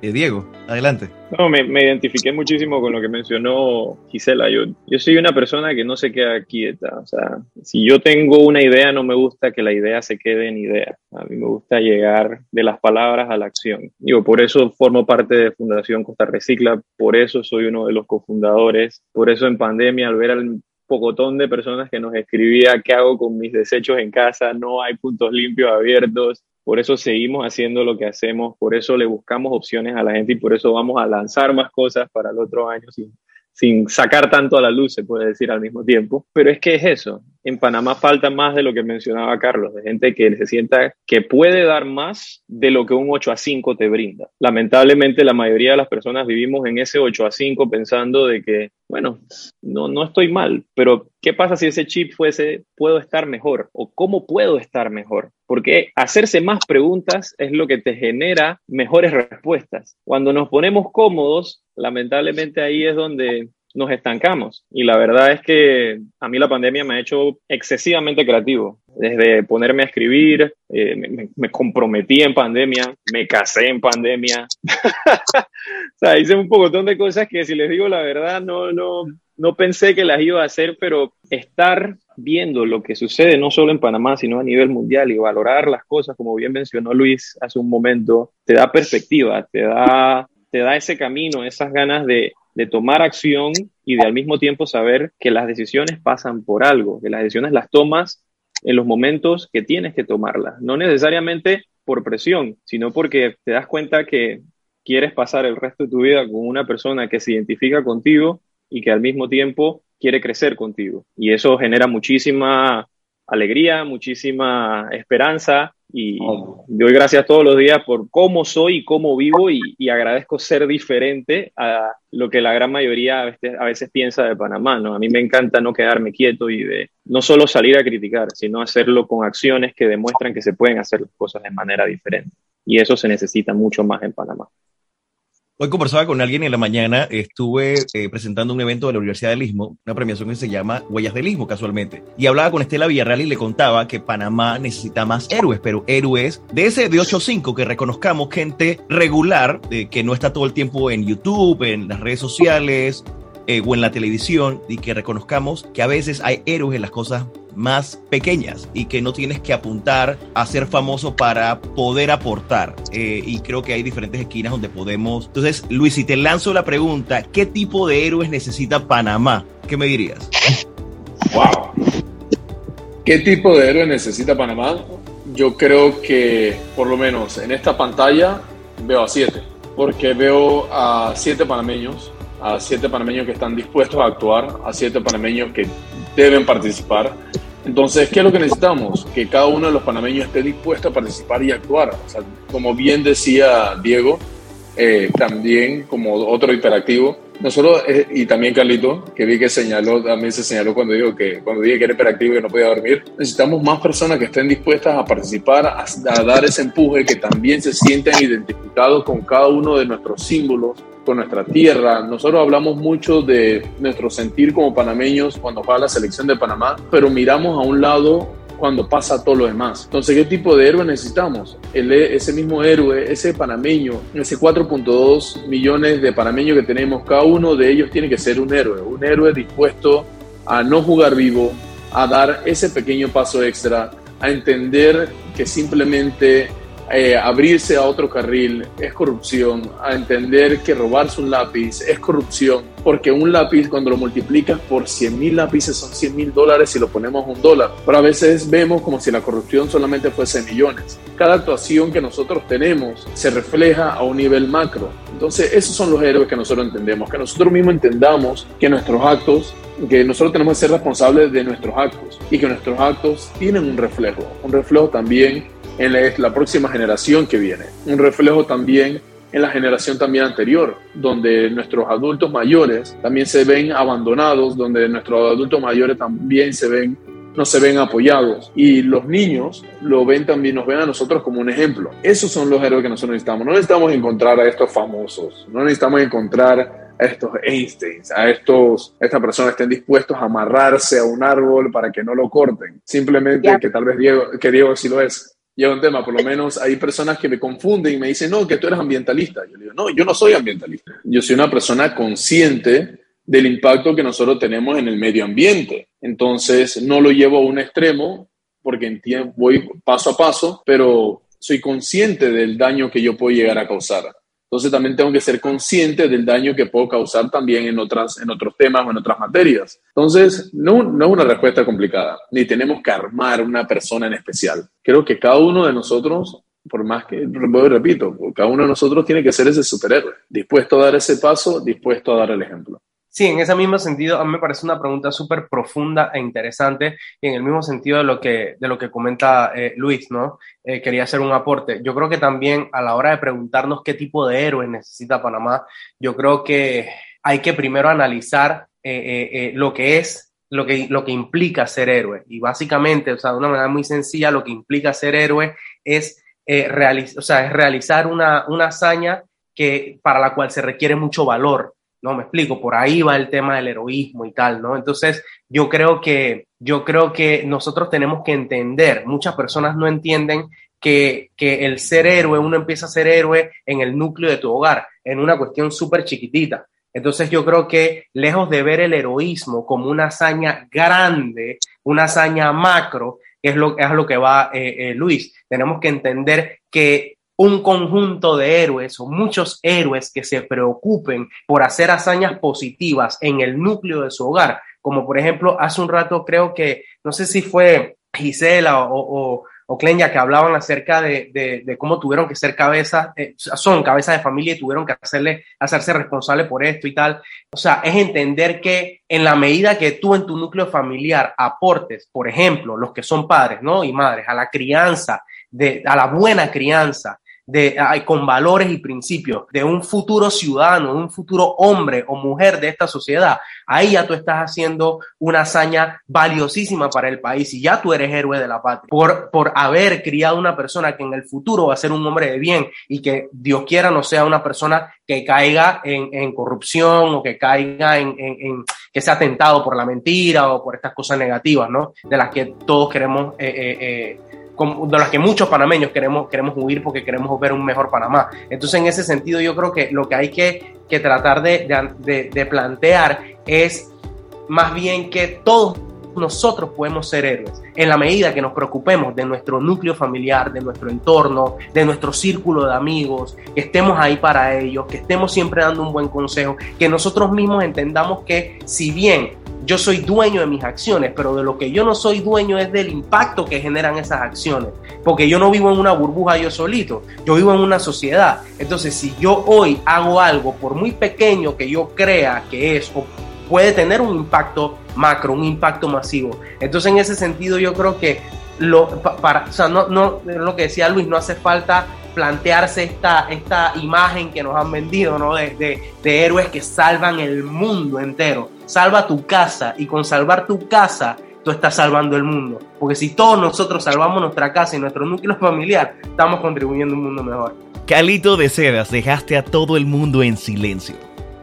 Speaker 1: Eh, Diego, adelante.
Speaker 7: No, me, identifiqué muchísimo con lo que mencionó Gisela. Yo, yo soy una persona que no se queda quieta. O sea, si yo tengo una idea, no me gusta que la idea se quede en idea. A mí me gusta llegar de las palabras a la acción. Digo, por eso formo parte de Fundación Costa Recicla, por eso soy uno de los cofundadores, por eso en pandemia al ver al pocotón de personas que nos escribía qué hago con mis desechos en casa, no hay puntos limpios abiertos, por eso seguimos haciendo lo que hacemos, por eso le buscamos opciones a la gente y por eso vamos a lanzar más cosas para el otro año sin, sin sacar tanto a la luz, se puede decir al mismo tiempo. Pero es que es eso. En Panamá falta más de lo que mencionaba Carlos, de gente que se sienta que puede dar más de lo que un 8 a 5 te brinda. Lamentablemente la mayoría de las personas vivimos en ese 8 a 5 pensando de que, bueno, no, no estoy mal, pero ¿qué pasa si ese chip fuese, puedo estar mejor? ¿O cómo puedo estar mejor? Porque hacerse más preguntas es lo que te genera mejores respuestas. Cuando nos ponemos cómodos, lamentablemente ahí es donde nos estancamos. Y la verdad es que a mí la pandemia me ha hecho excesivamente creativo. Desde ponerme a escribir, eh, me, comprometí en pandemia, me casé en pandemia. o sea, hice un poco de cosas que si les digo la verdad, no, no, no pensé que las iba a hacer, pero estar viendo lo que sucede no solo en Panamá, sino a nivel mundial y valorar las cosas, como bien mencionó Luis hace un momento, te da perspectiva, te da, te da ese camino, esas ganas de, de tomar acción y de al mismo tiempo saber que las decisiones pasan por algo, que las decisiones las tomas en los momentos que tienes que tomarlas, no necesariamente por presión, sino porque te das cuenta que quieres pasar el resto de tu vida con una persona que se identifica contigo y que al mismo tiempo quiere crecer contigo. Y eso genera muchísima alegría, muchísima esperanza y doy gracias todos los días por cómo soy y cómo vivo y, agradezco ser diferente a lo que la gran mayoría a veces, a veces, piensa de Panamá. ¿no? A mí me encanta no quedarme quieto y de no solo salir a criticar, sino hacerlo con acciones que demuestran que se pueden hacer las cosas de manera diferente. Y eso se necesita mucho más en Panamá.
Speaker 1: Hoy conversaba con alguien en la mañana, estuve eh, presentando un evento de la Universidad del Istmo, una premiación que se llama Huellas del Istmo, casualmente. Y hablaba con Estela Villarreal y le contaba que Panamá necesita más héroes, pero héroes de ese de 8-5 que reconozcamos gente regular, eh, que no está todo el tiempo en YouTube, en las redes sociales eh, o en la televisión, y que reconozcamos que a veces hay héroes en las cosas más pequeñas y que no tienes que apuntar a ser famoso para poder aportar. Eh, y creo que hay diferentes esquinas donde podemos. Entonces, Luis, si te lanzo la pregunta, ¿qué tipo de héroes necesita Panamá? ¿Qué me dirías?
Speaker 4: Wow. ¿Qué tipo de héroe necesita Panamá? Yo creo que por lo menos en esta pantalla veo a siete, porque veo a siete panameños, a siete panameños que están dispuestos a actuar, a siete panameños que deben participar entonces, ¿qué es lo que necesitamos? Que cada uno de los panameños esté dispuesto a participar y actuar. Como bien decía Diego, eh, también como otro hiperactivo, nosotros, eh, y también Carlito, que vi que señaló, también se señaló cuando dijo que, cuando dije que era hiperactivo y que no podía dormir, necesitamos más personas que estén dispuestas a participar, a, a dar ese empuje, que también se sientan identificados con cada uno de nuestros símbolos, nuestra tierra. Nosotros hablamos mucho de nuestro sentir como panameños cuando juega la selección de Panamá, pero miramos a un lado cuando pasa todo lo demás. Entonces, ¿qué tipo de héroe necesitamos? Ese mismo héroe, ese panameño, ese 4.2 millones de panameños que tenemos, cada uno de ellos tiene que ser un héroe, un héroe dispuesto a no jugar vivo, a dar ese pequeño paso extra, a entender que simplemente eh, abrirse a otro carril es corrupción, a entender que robarse un lápiz es corrupción, porque un lápiz cuando lo multiplicas por 100 mil lápices son 100 mil dólares y lo ponemos un dólar, pero a veces vemos como si la corrupción solamente fuese millones. Cada actuación que nosotros tenemos se refleja a un nivel macro. Entonces esos son los héroes que nosotros entendemos, que nosotros mismos entendamos que nuestros actos que nosotros tenemos que ser responsables de nuestros actos y que nuestros actos tienen un reflejo, un reflejo también en la, próxima generación que viene. Un reflejo también en la generación también anterior, donde nuestros adultos mayores también se ven abandonados, donde nuestros adultos mayores también se ven no se ven apoyados y los niños lo ven también nos ven a nosotros como un ejemplo. Esos son los héroes que nosotros necesitamos. No necesitamos encontrar a estos famosos, no necesitamos encontrar a estos Einsteins, a estos estas personas estén dispuestos a amarrarse a un árbol para que no lo corten. Simplemente que tal vez Diego que Diego sí lo es Y es un tema, por lo menos hay personas que me confunden y me dicen, no, que tú eres ambientalista. Yo digo, no, yo no soy ambientalista. Yo soy una persona consciente del impacto que nosotros tenemos en el medio ambiente. Entonces, no lo llevo a un extremo porque voy paso a paso, pero soy consciente del daño que yo puedo llegar a causar. Entonces también tengo que ser consciente del daño que puedo causar también en, otras, en otros temas o en otras materias. Entonces, no, no es una respuesta complicada, ni tenemos que armar una persona en especial. Creo que cada uno de nosotros, por más que, repito, cada uno de nosotros tiene que ser ese superhéroe, dispuesto a dar ese paso, dispuesto a dar el ejemplo.
Speaker 5: Sí, en ese mismo sentido, a mí me parece una pregunta súper profunda e interesante y en el mismo sentido de lo que, de lo que comenta eh, Luis, ¿no? Eh, quería hacer un aporte. Yo creo que también a la hora de preguntarnos qué tipo de héroes necesita Panamá, yo creo que hay que primero analizar eh, lo que es, lo que, lo que implica ser héroe. Y básicamente, o sea, de una manera muy sencilla, lo que implica ser héroe es, o sea, es realizar una, una hazaña que, para la cual se requiere mucho valor no me explico, por ahí va el tema del heroísmo y tal, ¿no? Entonces, yo creo que, yo creo que nosotros tenemos que entender, muchas personas no entienden que, que el ser héroe, uno empieza a ser héroe en el núcleo de tu hogar, en una cuestión súper chiquitita. Entonces yo creo que lejos de ver el heroísmo como una hazaña grande, una hazaña macro, es lo, es lo que va eh, eh, Luis, tenemos que entender que un conjunto de héroes o muchos héroes que se preocupen por hacer hazañas positivas en el núcleo de su hogar, como por ejemplo hace un rato creo que, no sé si fue Gisela o, o, Clenya que hablaban acerca de, cómo tuvieron que ser cabezas, eh, son cabezas de familia y tuvieron que hacerle, hacerse responsable por esto y tal. O sea, es entender que en la medida que tú en tu núcleo familiar aportes, por ejemplo, los que son padres ¿no? y madres, a la crianza, de, a la buena crianza, de, con valores y principios de un futuro ciudadano, un futuro hombre o mujer de esta sociedad, ahí ya tú estás haciendo una hazaña valiosísima para el país y ya tú eres héroe de la patria por, por haber criado una persona que en el futuro va a ser un hombre de bien y que Dios quiera no sea una persona que caiga en, en corrupción o que caiga en, en, que sea tentado por la mentira o por estas cosas negativas, ¿no? De las que todos queremos eh, eh, eh de las que muchos panameños queremos, queremos huir porque queremos ver un mejor Panamá. Entonces, en ese sentido, yo creo que lo que hay que, que tratar de, de, de plantear es más bien que todos nosotros podemos ser héroes en la medida que nos preocupemos de nuestro núcleo familiar, de nuestro entorno, de nuestro círculo de amigos, que estemos ahí para ellos, que estemos siempre dando un buen consejo, que nosotros mismos entendamos que si bien yo soy dueño de mis acciones, pero de lo que yo no soy dueño es del impacto que generan esas acciones. Porque yo no vivo en una burbuja yo solito, yo vivo en una sociedad. Entonces, si yo hoy hago algo, por muy pequeño que yo crea que es, o puede tener un impacto macro, un impacto masivo. Entonces, en ese sentido, yo creo que lo, para, o sea, no, no, lo que decía Luis, no hace falta plantearse esta, esta imagen que nos han vendido, ¿no? De, de, héroes que salvan el mundo entero. Salva tu casa y con salvar tu casa tú estás salvando el mundo. Porque si todos nosotros salvamos nuestra casa y nuestro núcleo familiar, estamos contribuyendo a un mundo mejor.
Speaker 1: Calito de Sedas, dejaste a todo el mundo en silencio.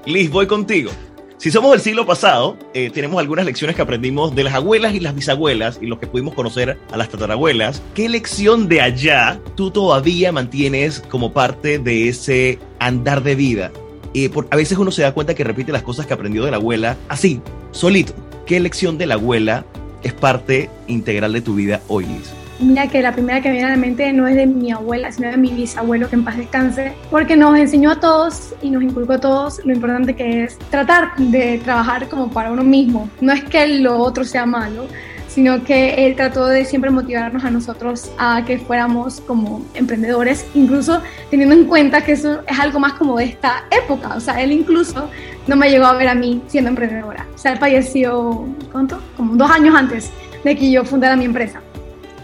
Speaker 1: Liz, voy contigo. Si somos del siglo pasado, eh, tenemos algunas lecciones que aprendimos de las abuelas y las bisabuelas y los que pudimos conocer a las tatarabuelas. ¿Qué lección de allá tú todavía mantienes como parte de ese andar de vida? Eh, por, a veces uno se da cuenta que repite las cosas que aprendió de la abuela así, solito. ¿Qué lección de la abuela es parte integral de tu vida hoy, Liz?
Speaker 6: Mira que la primera que viene a la mente no es de mi abuela, sino de mi bisabuelo, que en paz descanse, porque nos enseñó a todos y nos inculcó a todos lo importante que es tratar de trabajar como para uno mismo. No es que lo otro sea malo, sino que él trató de siempre motivarnos a nosotros a que fuéramos como emprendedores, incluso teniendo en cuenta que eso es algo más como de esta época. O sea, él incluso no me llegó a ver a mí siendo emprendedora. O sea, él falleció, ¿cuánto? Como dos años antes de que yo fundara mi empresa.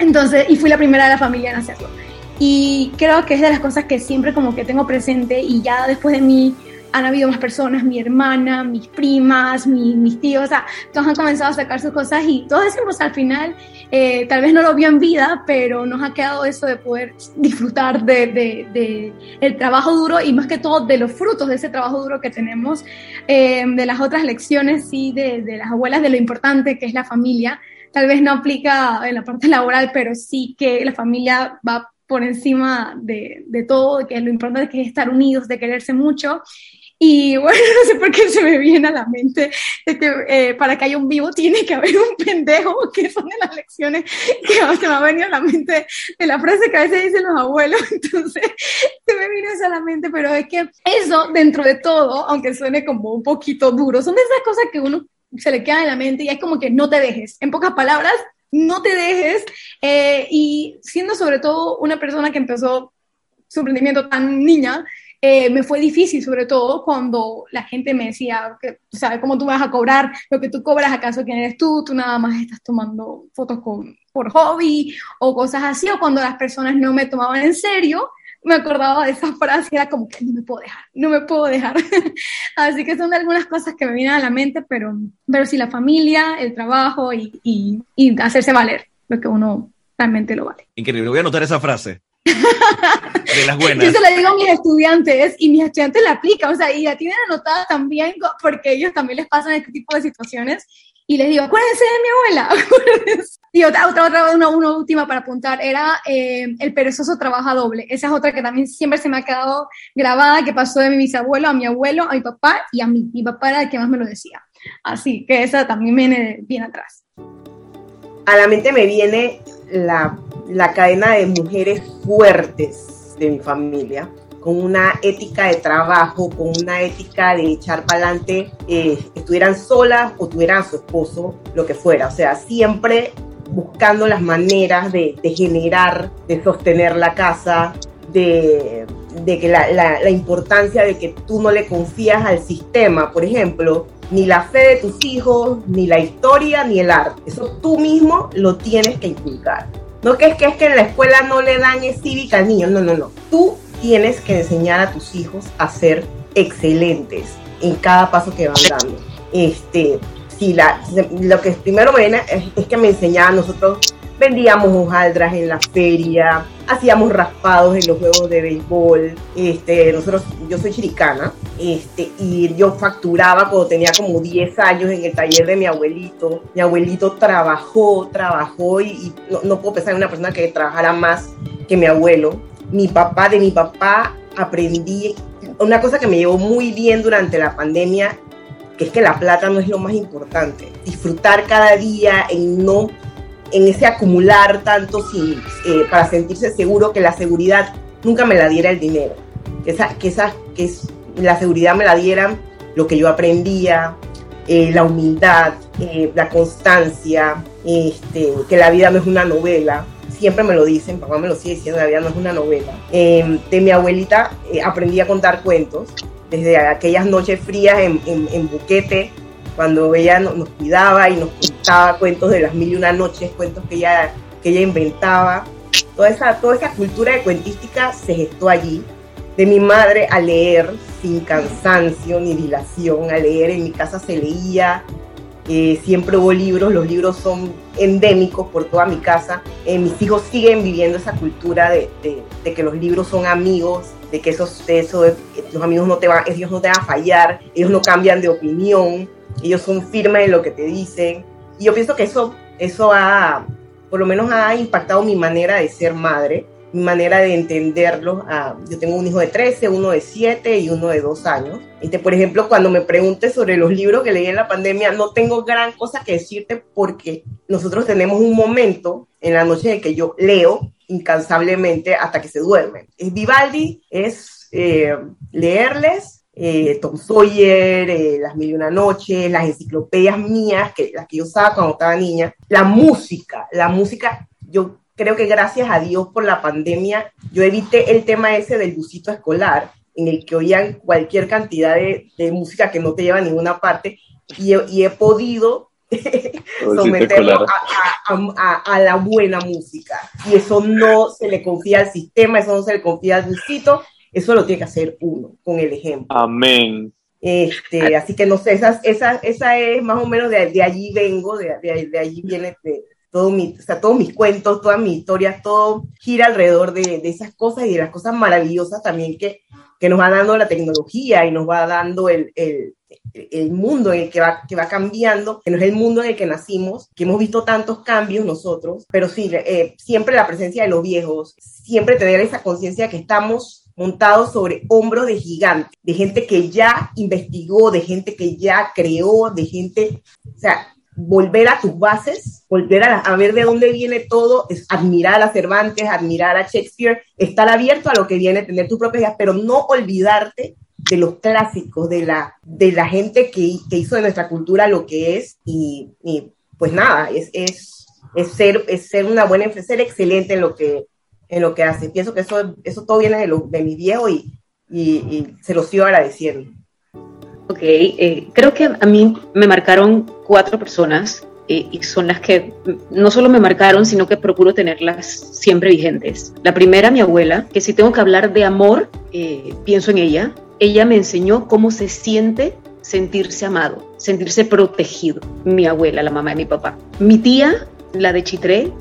Speaker 6: Entonces, y fui la primera de la familia en hacerlo. Y creo que es de las cosas que siempre como que tengo presente y ya después de mí han habido más personas, mi hermana, mis primas, mis tíos, o sea, todos han comenzado a sacar sus cosas y todos decimos al final, eh, tal vez no lo vio en vida, pero nos ha quedado eso de poder disfrutar de, de, el trabajo duro y más que todo de los frutos de ese trabajo duro que tenemos, eh, de las otras lecciones, sí, de, de las abuelas, de lo importante que es la familia, tal vez no aplica en la parte laboral, pero sí que la familia va por encima de, de todo, que lo importante es estar unidos, de quererse mucho y bueno, no sé por qué se me viene a la mente de que eh, para que haya un vivo tiene que haber un pendejo, que son de las lecciones que se me ha venido a la mente de la frase que a veces dicen los abuelos. Entonces, se me viene eso a la mente, pero es que eso, dentro de todo, aunque suene como un poquito duro, son de esas cosas que uno se le queda en la mente y es como que no te dejes. En pocas palabras, no te dejes. Eh, y siendo sobre todo una persona que empezó su emprendimiento tan niña, eh, me fue difícil, sobre todo cuando la gente me decía, que, ¿sabes cómo tú vas a cobrar lo que tú cobras? ¿Acaso quién eres tú? Tú nada más estás tomando fotos con, por hobby o cosas así, o cuando las personas no me tomaban en serio, me acordaba de esa frase, era como que no me puedo dejar, no me puedo dejar. así que son algunas cosas que me vienen a la mente, pero, pero sí la familia, el trabajo y, y, y hacerse valer lo que uno realmente lo vale.
Speaker 1: Increíble, voy a anotar esa frase de las buenas.
Speaker 6: Yo se lo digo a mis estudiantes y mis estudiantes la aplican, o sea, y la tienen anotada también porque ellos también les pasan este tipo de situaciones y les digo, acuérdense de mi abuela. y otra, otra, otra una, una, última para apuntar era eh, el perezoso trabaja doble. Esa es otra que también siempre se me ha quedado grabada, que pasó de mi bisabuelo a mi abuelo, a mi papá y a mí. Mi papá era el que más me lo decía. Así que esa también viene bien atrás.
Speaker 3: A la mente me viene la la cadena de mujeres fuertes de mi familia, con una ética de trabajo, con una ética de echar para adelante, eh, estuvieran solas o tuvieran a su esposo, lo que fuera. O sea, siempre buscando las maneras de, generar, de sostener la casa, de, que la, la, importancia de que tú no le confías al sistema, por ejemplo, ni la fe de tus hijos, ni la historia, ni el arte. Eso tú mismo lo tienes que inculcar. No que es que es que en la escuela no le dan cívica al niño, no, no, no. Tú tienes que enseñar a tus hijos a ser excelentes en cada paso que van dando. Este, si la, lo que primero me viene es, que me enseñaban nosotros vendíamos hojaldras en la feria, hacíamos raspados en los juegos de béisbol. Este, nosotros, yo soy chiricana, este, y yo facturaba cuando tenía como 10 años en el taller de mi abuelito. Mi abuelito trabajó, trabajó y, no, puedo pensar en una persona que trabajara más que mi abuelo. Mi papá, de mi papá aprendí una cosa que me llevó muy bien durante la pandemia, que es que la plata no es lo más importante. Disfrutar cada día en no en ese acumular tanto sin, eh, para sentirse seguro que la seguridad nunca me la diera el dinero, que, esa, que, esa, que es, la seguridad me la dieran lo que yo aprendía, eh, la humildad, eh, la constancia, este, que la vida no es una novela. Siempre me lo dicen, papá me lo sigue diciendo, la vida no es una novela. Em, de mi abuelita aprendí a contar cuentos, desde aquellas noches frías en, en, en Buquete, cuando ella nos, cuidaba y nos contaba cuentos de las mil y una noches, cuentos que ella, que ella inventaba. Toda esa, toda esa cultura de cuentística se gestó allí. De mi madre a leer sin cansancio ni dilación, a leer en mi casa se leía, eh, siempre hubo libros, los libros son endémicos por toda mi casa. Eh, mis hijos siguen viviendo esa cultura de, de, que los libros son amigos, de que esos, eso, los amigos no te van, ellos no te van a fallar, ellos no cambian de opinión ellos son firmes en lo que te dicen. Y yo pienso que eso, eso ha, por lo menos ha impactado mi manera de ser madre, mi manera de entenderlo. Ah, yo tengo un hijo de 13, uno de 7 y uno de 2 años. Este, por ejemplo, cuando me preguntes sobre los libros que leí en la pandemia, no tengo gran cosa que decirte porque nosotros tenemos un momento en la noche en que yo leo incansablemente hasta que se duermen. Vivaldi es eh, leerles eh, Tom Sawyer, eh, Las Mil y Una Noches, las enciclopedias mías, que, las que yo usaba cuando estaba niña, la música, la música, yo creo que gracias a Dios por la pandemia, yo evité el tema ese del busito escolar, en el que oían cualquier cantidad de, música que no te lleva a ninguna parte, y he, podido someterlo a, la buena música. Y eso no se le confía al sistema, eso no se le confía al busito, eso lo tiene que hacer uno, con el ejemplo.
Speaker 7: Amén.
Speaker 3: Este, así que no sé, esa, esa, esa es más o menos de, de allí vengo, de, de, allí viene, todo mi, o sea, todos mis cuentos, todas mis historias, todo gira alrededor de, de, esas cosas y de las cosas maravillosas también que, que nos va dando la tecnología y nos va dando el, el, el mundo en el que va, que va cambiando, que no es el mundo en el que nacimos, que hemos visto tantos cambios nosotros, pero sí, eh, siempre la presencia de los viejos, siempre tener esa conciencia que estamos montados sobre hombros de gigantes, de gente que ya investigó, de gente que ya creó, de gente, o sea, volver a tus bases, volver a, ver de dónde viene todo, es admirar a Cervantes, admirar a Shakespeare, estar abierto a lo que viene, tener tus propias ideas, pero no olvidarte de los clásicos, de la, de la gente que, que hizo de nuestra cultura lo que es, y, pues nada, es, es, es, ser, es ser una buena, ser excelente en lo que, en lo que hace. Pienso que eso, eso todo viene de, lo, de mi viejo y, y, se lo sigo agradeciendo.
Speaker 2: Ok, eh, creo que a mí me marcaron cuatro personas eh, y son las que no solo me marcaron, sino que procuro tenerlas siempre vigentes. La primera, mi abuela, que si tengo que hablar de amor, eh, pienso en ella. Ella me enseñó cómo se siente sentirse amado, sentirse protegido. Mi abuela, la mamá de mi papá. Mi tía, la de Chitré,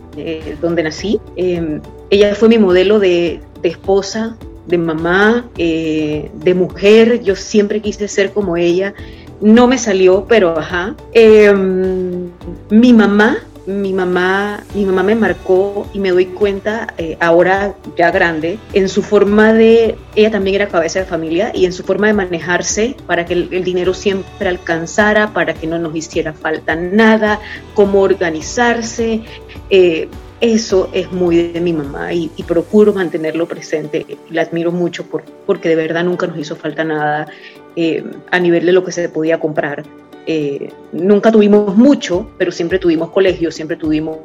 Speaker 2: donde nací, em, ella fue mi modelo de, de esposa, de mamá, eh, de mujer, yo siempre quise ser como ella, no me salió, pero ajá. Em, mi mamá, mi mamá, mi mamá me marcó y me doy cuenta eh, ahora ya grande en su forma de, ella también era cabeza de familia y en su forma de manejarse para que el, dinero siempre alcanzara, para que no nos hiciera falta nada, cómo organizarse. Eh, eso es muy de mi mamá y, procuro mantenerlo presente. La admiro mucho por, porque de verdad nunca nos hizo falta nada eh, a nivel de lo que se podía comprar. Eh, nunca tuvimos mucho, pero siempre tuvimos colegio, siempre tuvimos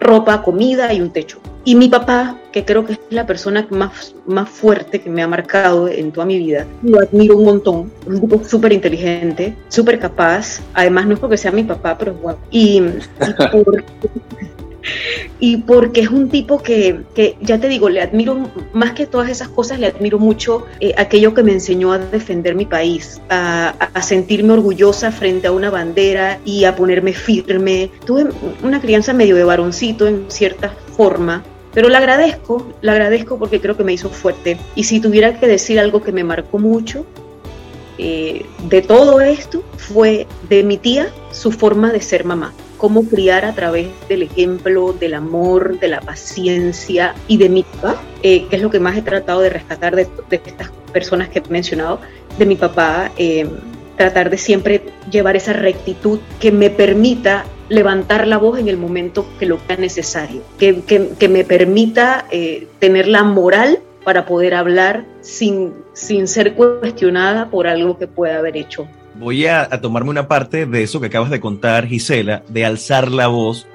Speaker 2: ropa, comida y un techo. Y mi papá, que creo que es la persona más, más fuerte que me ha marcado en toda mi vida, lo admiro un montón. Un tipo súper inteligente, súper capaz. Además, no es porque sea mi papá, pero bueno. Y, y por, y porque es un tipo que, que, ya te digo, le admiro más que todas esas cosas, le admiro mucho eh, aquello que me enseñó a defender mi país, a, sentirme orgullosa frente a una bandera y a ponerme firme. Tuve una crianza medio de varoncito en cierta forma, pero le agradezco, le agradezco porque creo que me hizo fuerte. Y si tuviera que decir algo que me marcó mucho, eh, de todo esto fue de mi tía su forma de ser mamá cómo criar a través del ejemplo, del amor, de la paciencia y de mi papá, eh, que es lo que más he tratado de rescatar de, estas personas que he mencionado, de mi papá, eh, tratar de siempre llevar esa rectitud que me permita levantar la voz en el momento que lo sea necesario, que, me permita eh, tener la moral para poder hablar sin, sin ser cuestionada por algo que pueda haber hecho
Speaker 1: voy a, tomarme una parte de eso que acabas de contar, Gisela, de alzar la voz,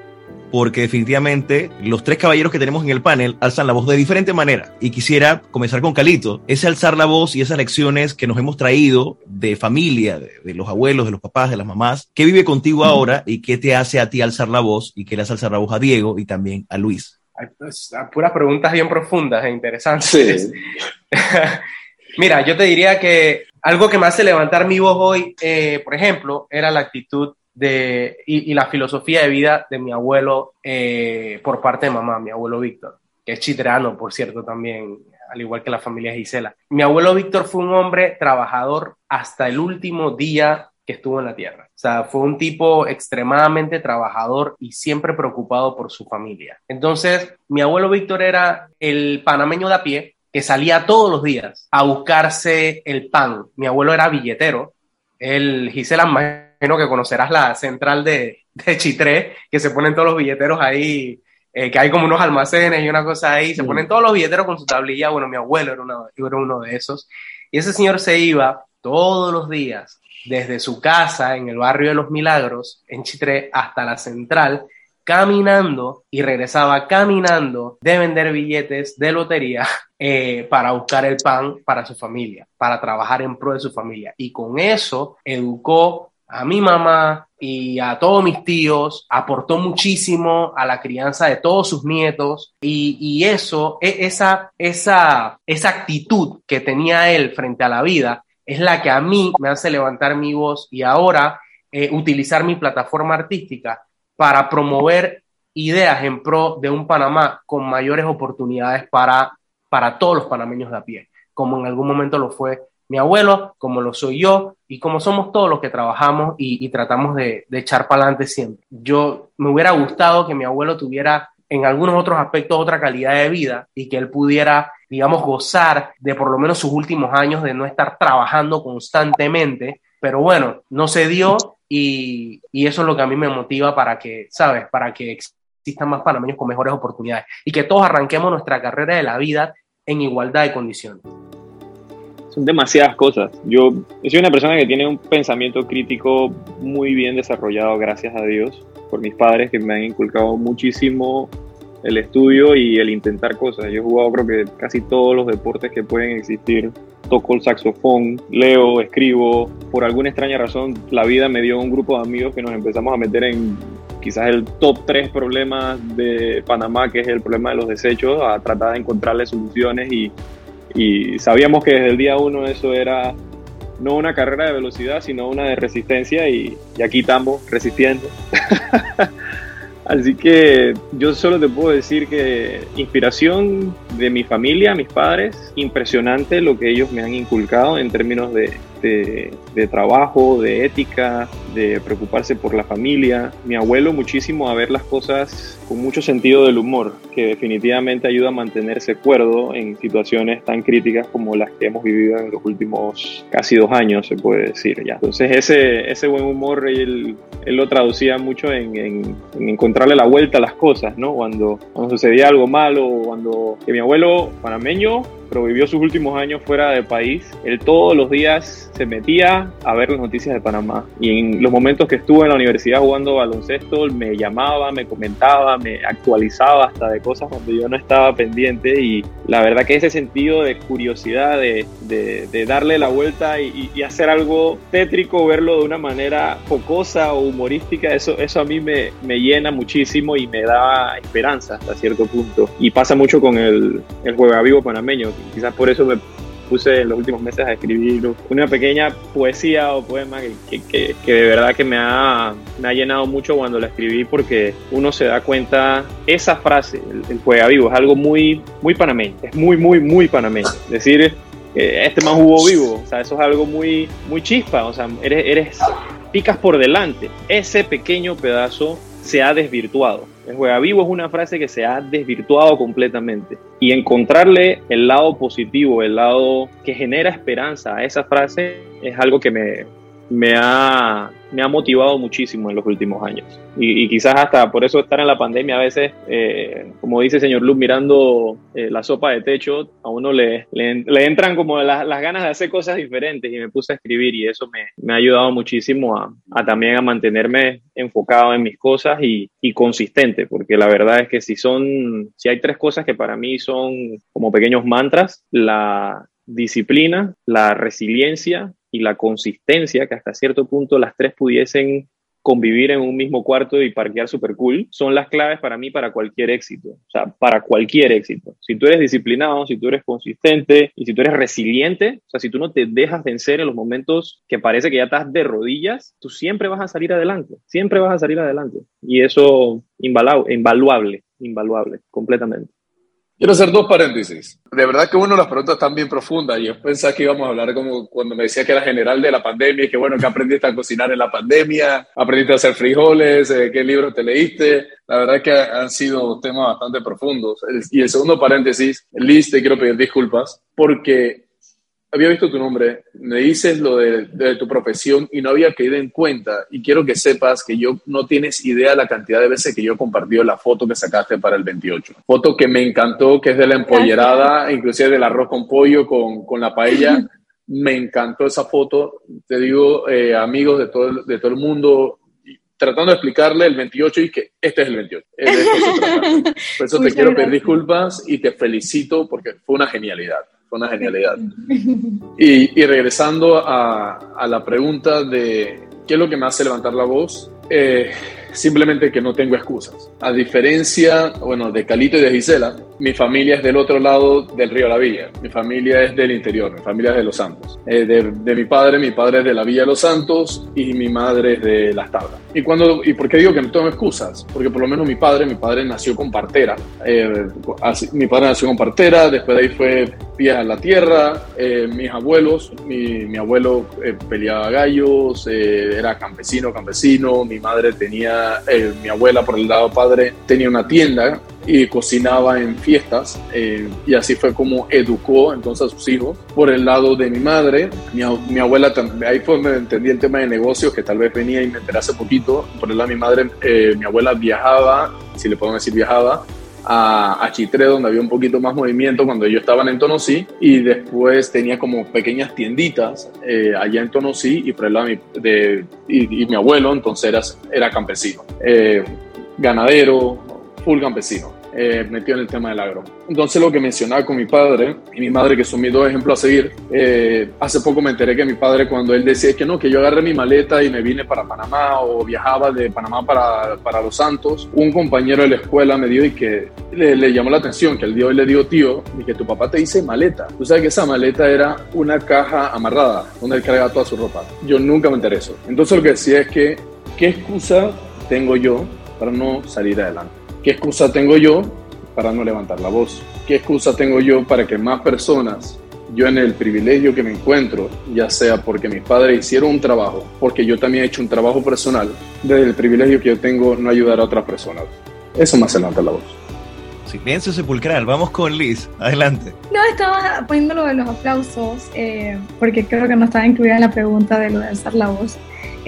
Speaker 1: porque definitivamente los tres caballeros que tenemos en el panel alzan la voz de diferente manera. Y quisiera comenzar con Calito, ese alzar la voz y esas lecciones que nos hemos traído de familia, de, los abuelos, de los papás, de las mamás, ¿qué vive contigo ahora y qué te hace a ti alzar la voz y qué le hace alzar la voz a Diego y también a Luis?
Speaker 5: Pues, puras preguntas bien profundas e interesantes. Mira, yo te diría que algo que me hace levantar mi voz hoy, eh, por ejemplo, era la actitud de, y, la filosofía de vida de mi abuelo eh, por parte de mamá, mi abuelo Víctor, que es chitreano, por cierto, también, al igual que la familia Gisela. Mi abuelo Víctor fue un hombre trabajador hasta el último día que estuvo en la tierra. O sea, fue un tipo extremadamente trabajador y siempre preocupado por su familia. Entonces, mi abuelo Víctor era el panameño de a pie que salía todos los días a buscarse el pan. Mi abuelo era billetero. El Gisela, imagino que conocerás la central de, de Chitré, que se ponen todos los billeteros ahí, eh, que hay como unos almacenes y una cosa ahí, se ponen todos los billeteros con su tablilla. Bueno, mi abuelo era, era uno de esos. Y ese señor se iba todos los días desde su casa en el barrio de los Milagros, en Chitré, hasta la central, caminando y regresaba caminando de vender billetes de lotería eh, para buscar el pan para su familia, para trabajar en pro de su familia. Y con eso educó a mi mamá y a todos mis tíos, aportó muchísimo a la crianza de todos sus nietos y, eso, e, esa, esa, esa actitud que tenía él frente a la vida es la que a mí me hace levantar mi voz y ahora eh, utilizar mi plataforma artística para promover ideas en pro de un Panamá con mayores oportunidades para, para todos los panameños de a pie, como en algún momento lo fue mi abuelo, como lo soy yo y como somos todos los que trabajamos y, tratamos de, de echar para adelante siempre. Yo me hubiera gustado que mi abuelo tuviera en algunos otros aspectos otra calidad de vida y que él pudiera, digamos, gozar de por lo menos sus últimos años de no estar trabajando constantemente. Pero bueno, no se dio y, y eso es lo que a mí me motiva para que, ¿sabes? Para que existan más panameños con mejores oportunidades y que todos arranquemos nuestra carrera de la vida en igualdad de condiciones.
Speaker 7: Son demasiadas cosas. Yo soy una persona que tiene un pensamiento crítico muy bien desarrollado, gracias a Dios por mis padres que me han inculcado muchísimo el estudio y el intentar cosas. Yo he jugado creo que casi todos los deportes que pueden existir. Toco el saxofón, leo, escribo. Por alguna extraña razón, la vida me dio un grupo de amigos que nos empezamos a meter en quizás el top 3 problemas de Panamá, que es el problema de los desechos, a tratar de encontrarle soluciones y, sabíamos que desde el día uno eso era no una carrera de velocidad, sino una de resistencia y, y aquí estamos resistiendo. Así que yo solo te puedo decir que inspiración de mi familia, mis padres, impresionante lo que ellos me han inculcado en términos de, de, trabajo, de ética, de preocuparse por la familia. Mi abuelo muchísimo a ver las cosas con mucho sentido del humor, que definitivamente ayuda a mantenerse cuerdo en situaciones tan críticas como las que hemos vivido en los últimos casi dos años, se puede decir ya. Entonces ese, ese buen humor él, él lo traducía mucho en, en, encontrarle la vuelta a las cosas, ¿no? Cuando, sucedía algo malo, cuando mi abuelo panameño pero vivió sus últimos años fuera del país. Él todos los días se metía a ver las noticias de Panamá. Y en los momentos que estuvo en la universidad jugando baloncesto, me llamaba, me comentaba, me actualizaba hasta de cosas donde yo no estaba pendiente. Y la verdad que ese sentido de curiosidad, de, de, darle la vuelta y, y, hacer algo tétrico, verlo de una manera jocosa o humorística, eso, eso a mí me, me llena muchísimo y me da esperanza hasta cierto punto. Y pasa mucho con el, el juega vivo panameño quizás por eso me puse en los últimos meses a escribir una pequeña poesía o poema que, que, de verdad que me ha, me ha llenado mucho cuando la escribí porque uno se da cuenta, esa frase, el, juega vivo, es algo muy, muy panameño, es muy, muy, muy panameño. Es decir, este más jugó vivo, o sea, eso es algo muy, muy chispa, o sea, eres, eres, picas por delante. Ese pequeño pedazo se ha desvirtuado. El juega vivo es una frase que se ha desvirtuado completamente. Y encontrarle el lado positivo, el lado que genera esperanza a esa frase es algo que me, me ha, me ha motivado muchísimo en los últimos años. Y, quizás hasta por eso estar en la pandemia a veces, eh, como dice señor Luz, mirando eh, la sopa de techo, a uno le, le, entran como las ganas de hacer cosas diferentes y me puse a escribir y eso me, me ha ayudado muchísimo a, a, también a mantenerme enfocado en mis cosas y, y consistente, porque la verdad es que si son, si hay tres cosas que para mí son como pequeños mantras, la disciplina, la resiliencia y la consistencia, que hasta cierto punto las tres pudiesen convivir en un mismo cuarto y parquear super cool, son las claves para mí para cualquier éxito. O sea, para cualquier éxito. Si tú eres disciplinado, si tú eres consistente y si tú eres resiliente, o sea, si tú no te dejas vencer en los momentos que parece que ya estás de rodillas, tú siempre vas a salir adelante. Siempre vas a salir adelante. Y eso, invaluable, invaluable, completamente.
Speaker 4: Quiero hacer dos paréntesis. De verdad que uno las preguntas están bien profundas. Yo pensaba que íbamos a hablar como cuando me decía que era general de la pandemia y que bueno, que aprendiste a cocinar en la pandemia, aprendiste a hacer frijoles, eh, qué libro te leíste. La verdad que han sido temas bastante profundos. Y el segundo paréntesis, Liz, te quiero pedir disculpas porque había visto tu nombre, me dices lo de, tu profesión y no había caído en cuenta. Y quiero que sepas que yo no tienes idea de la cantidad de veces que yo he compartido la foto que sacaste para el 28. Foto que me encantó, que es de la empollerada, inclusive del arroz con pollo, con, con la paella. me encantó esa foto. Te digo, eh, amigos de todo, de todo el mundo, tratando de explicarle el 28 y que este es el 28. Por eso te quiero pedir disculpas y te felicito porque fue una genialidad fue una genialidad. Y, regresando a, la pregunta de qué es lo que me hace levantar la voz, eh, simplemente que no tengo excusas. A diferencia, bueno, de Calito y de Gisela, mi familia es del otro lado del río La Villa. Mi familia es del interior, mi familia es de Los Santos. Eh, de, mi padre, mi padre es de la Villa de Los Santos y mi madre es de Las Tablas. ¿Y, cuando, ¿Y por qué digo que no tengo excusas? Porque por lo menos mi padre, mi padre nació con partera. Eh, mi padre nació con partera, después de ahí fue pies a la tierra. Eh, mis abuelos, mi, mi abuelo peleaba gallos, era campesino, campesino. Mi madre tenía, mi abuela por el lado padre tenía una tienda y cocinaba en fiestas eh, y así fue como educó entonces a sus hijos. Por el lado de mi madre, mi, mi abuela, ahí fue donde entendí el tema de negocios que tal vez venía y me enteré hace poquito. Por el lado de mi madre, eh, mi abuela viajaba, si le podemos decir viajaba, a, a, Chitré, donde había un poquito más movimiento cuando ellos estaban en Tonosí, y después tenía como pequeñas tienditas eh, allá en Tonosí, y por el lado de, y, mi abuelo entonces era, era campesino, ganadero, full campesino eh, metido en el tema del agro. Entonces lo que mencionaba con mi padre y mi madre, que son mis dos ejemplos a seguir, eh, hace poco me enteré que mi padre cuando él decía que no, que yo agarré mi maleta y me vine para Panamá o viajaba de Panamá para, para Los Santos, un compañero de la escuela me dio y que le, le llamó la atención, que el día hoy le dio tío, y que tu papá te dice maleta. Tú sabes que esa maleta era una caja amarrada donde él cargaba toda su ropa. Yo nunca me enteré eso. Entonces lo que decía es que, ¿qué excusa tengo yo para no salir adelante? ¿Qué excusa tengo yo para no levantar la voz? ¿Qué excusa tengo yo para que más personas, yo en el privilegio que me encuentro, ya sea porque mis padres hicieron un trabajo, porque yo también he hecho un trabajo personal, desde el privilegio que yo tengo no ayudar a otras personas? Eso me hace levantar la voz.
Speaker 1: Silencio sepulcral, vamos con Liz, adelante.
Speaker 6: No, estaba poniendo lo de los aplausos, eh, porque creo que no estaba incluida en la pregunta de lo de alzar la voz.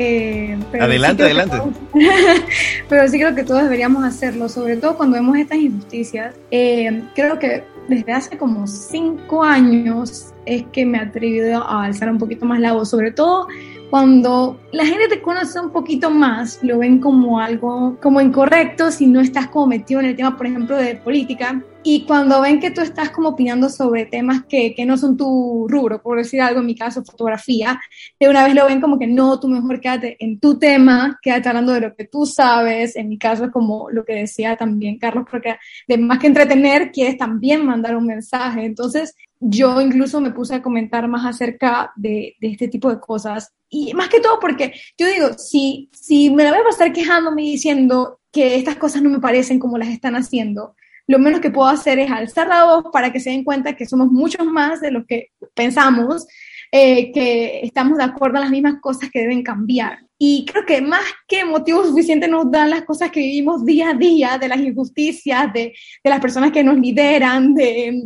Speaker 1: Eh, adelante, adelante.
Speaker 6: pero sí creo que todos deberíamos hacerlo, sobre todo cuando vemos estas injusticias. Eh, creo que desde hace como cinco años es que me he atrevido a alzar un poquito más la voz, sobre todo cuando la gente te conoce un poquito más, lo ven como algo como incorrecto si no estás como metido en el tema, por ejemplo, de política. Y cuando ven que tú estás como opinando sobre temas que, que no son tu rubro, por decir algo, en mi caso, fotografía, de una vez lo ven como que no, tú mejor quédate en tu tema, quédate hablando de lo que tú sabes. En mi caso es como lo que decía también Carlos, porque de más que entretener, quieres también mandar un mensaje. Entonces, yo incluso me puse a comentar más acerca de, de, este tipo de cosas. Y más que todo porque yo digo, si, si me la voy a pasar quejándome y diciendo que estas cosas no me parecen como las están haciendo, lo menos que puedo hacer es alzar la voz para que se den cuenta que somos muchos más de los que pensamos, eh, que estamos de acuerdo en las mismas cosas que deben cambiar. Y creo que más que motivo suficiente nos dan las cosas que vivimos día a día, de las injusticias, de, de las personas que nos lideran, de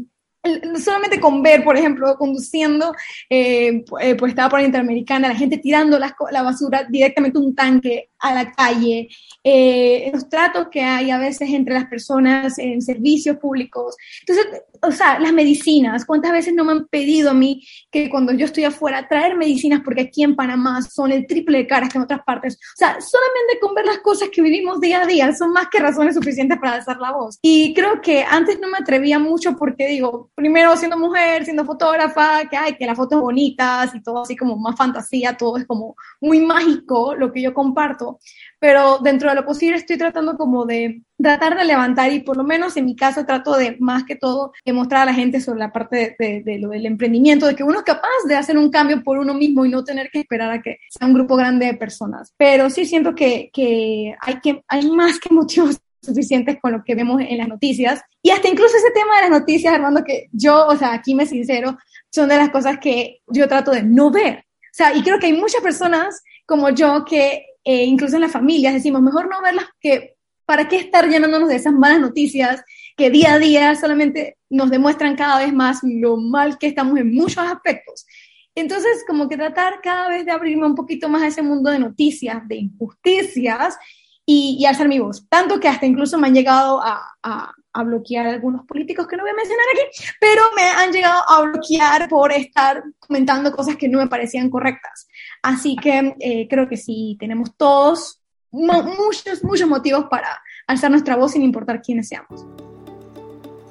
Speaker 6: solamente con ver, por ejemplo, conduciendo, eh, eh, pues estaba por la Interamericana, la gente tirando la, la basura directamente a un tanque a la calle, eh, los tratos que hay a veces entre las personas en servicios públicos. Entonces, o sea, las medicinas, ¿cuántas veces no me han pedido a mí que cuando yo estoy afuera traer medicinas porque aquí en Panamá son el triple de caras que en otras partes? O sea, solamente con ver las cosas que vivimos día a día son más que razones suficientes para alzar la voz. Y creo que antes no me atrevía mucho porque digo, primero siendo mujer, siendo fotógrafa, que hay que las fotos bonitas y todo así como más fantasía, todo es como muy mágico lo que yo comparto pero dentro de lo posible estoy tratando como de tratar de levantar y por lo menos en mi caso trato de más que todo demostrar a la gente sobre la parte de, lo del emprendimiento, de que uno es capaz de hacer un cambio por uno mismo y no tener que esperar a que sea un grupo grande de personas. Pero sí siento que, que hay, que hay más que motivos suficientes con lo que vemos en las noticias. Y hasta incluso ese tema de las noticias, Armando, que yo, o sea, aquí me sincero, son de las cosas que yo trato de no ver. O sea, y creo que hay muchas personas como yo que eh, incluso en las familias decimos, mejor no verlas que, ¿para qué estar llenándonos de esas malas noticias que día a día solamente nos demuestran cada vez más lo mal que estamos en muchos aspectos? Entonces, como que tratar cada vez de abrirme un poquito más a ese mundo de noticias, de injusticias y, y alzar mi voz. Tanto que hasta incluso me han llegado a, a, a, bloquear algunos políticos que no voy a mencionar aquí, pero me han llegado a bloquear por estar comentando cosas que no me parecían correctas. Así que eh, creo que sí, tenemos todos muchos, muchos motivos para alzar nuestra voz sin importar quiénes seamos.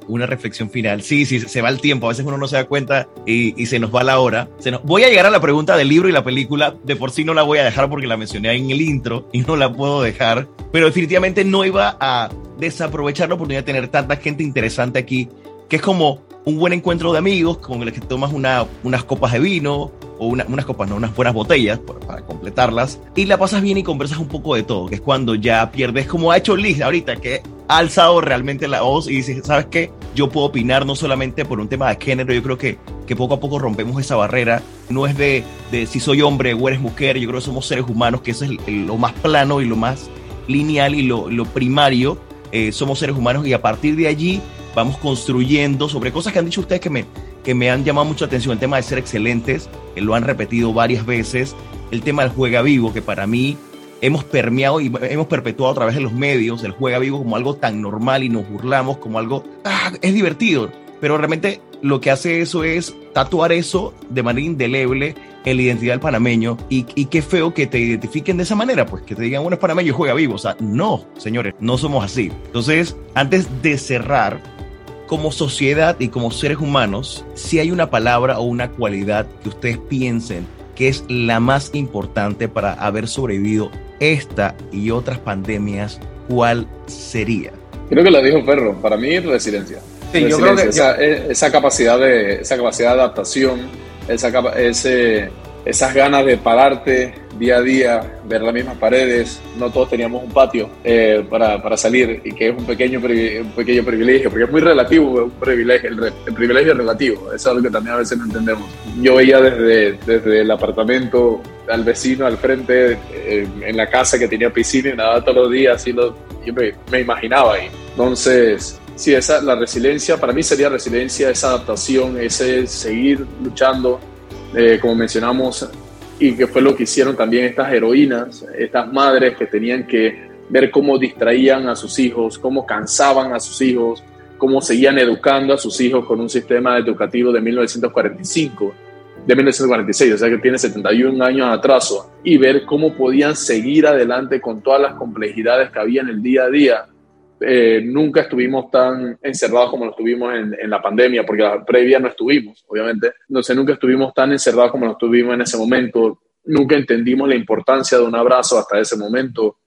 Speaker 1: una reflexión final. Sí, sí, se va el tiempo, a veces uno no se da cuenta y, se nos va la hora. Voy a llegar a la pregunta del libro y la película, de por sí no la voy a dejar porque la mencioné en el intro y no la puedo dejar, pero definitivamente no iba a desaprovechar la oportunidad de tener tanta gente interesante aquí, que es como un buen encuentro de amigos con el que tomas una, unas copas de vino o unas copas, no, unas buenas botellas para, completarlas y la pasas bien y conversas un poco de todo, que es cuando ya pierdes, como ha hecho Liz ahorita, que ha alzado realmente la voz y dices, ¿sabes qué? Yo puedo opinar no solamente por un tema de género, yo creo que, que poco a poco rompemos esa barrera, no es de, de si soy hombre o eres mujer, yo creo que somos seres humanos, que eso es lo más plano y lo más lineal y lo, lo primario, eh, somos seres humanos y a partir de allí vamos construyendo sobre cosas que han dicho ustedes que me, que me han llamado mucho la atención. El tema de ser excelentes, que lo han repetido varias veces. El tema del juega vivo, que para mí hemos permeado y hemos perpetuado a través de los medios el juega vivo como algo tan normal y nos burlamos como algo, ah, es divertido. Pero realmente lo que hace eso es tatuar eso de manera indeleble en la identidad del panameño y, y, qué feo que te identifiquen de esa manera, pues que te digan, bueno, es panameño y juega vivo. O sea, no, señores, no somos así. Entonces, antes de cerrar, como sociedad y como seres humanos, si hay una palabra o una cualidad que ustedes piensen que es la más importante para haber sobrevivido esta y otras pandemias, ¿cuál sería?
Speaker 4: Creo que lo dijo Perro, para mí resiliencia. Sí, yo creo que esa, esa, capacidad de esa capacidad de adaptación, esa, ese, esas ganas de pararte día a día, ver las mismas paredes. No todos teníamos un patio eh, para, para, salir y que es un pequeño, pequeño privilegio, porque es muy relativo, un privilegio, el, privilegio es relativo, es algo que también a veces no entendemos. Yo veía desde, desde el apartamento al vecino al frente, eh, en la casa que tenía piscina y nadaba todos los días, y lo, yo me, me imaginaba ahí. Entonces, sí, esa, la resiliencia, para mí sería resiliencia, esa adaptación, ese seguir luchando eh, como mencionamos, y que fue lo que hicieron también estas heroínas, estas madres que tenían que ver cómo distraían a sus hijos, cómo cansaban a sus hijos, cómo seguían educando a sus hijos con un sistema educativo de 1945, de 1946, o sea que tiene 71 años de atraso, y ver cómo podían seguir adelante con todas las complejidades que había en el día a día eh, nunca estuvimos tan encerrados como lo estuvimos en, la pandemia, porque la previa no estuvimos, obviamente. Entonces nunca estuvimos tan encerrados como lo estuvimos en ese momento. Nunca entendimos la importancia de un abrazo hasta ese momento.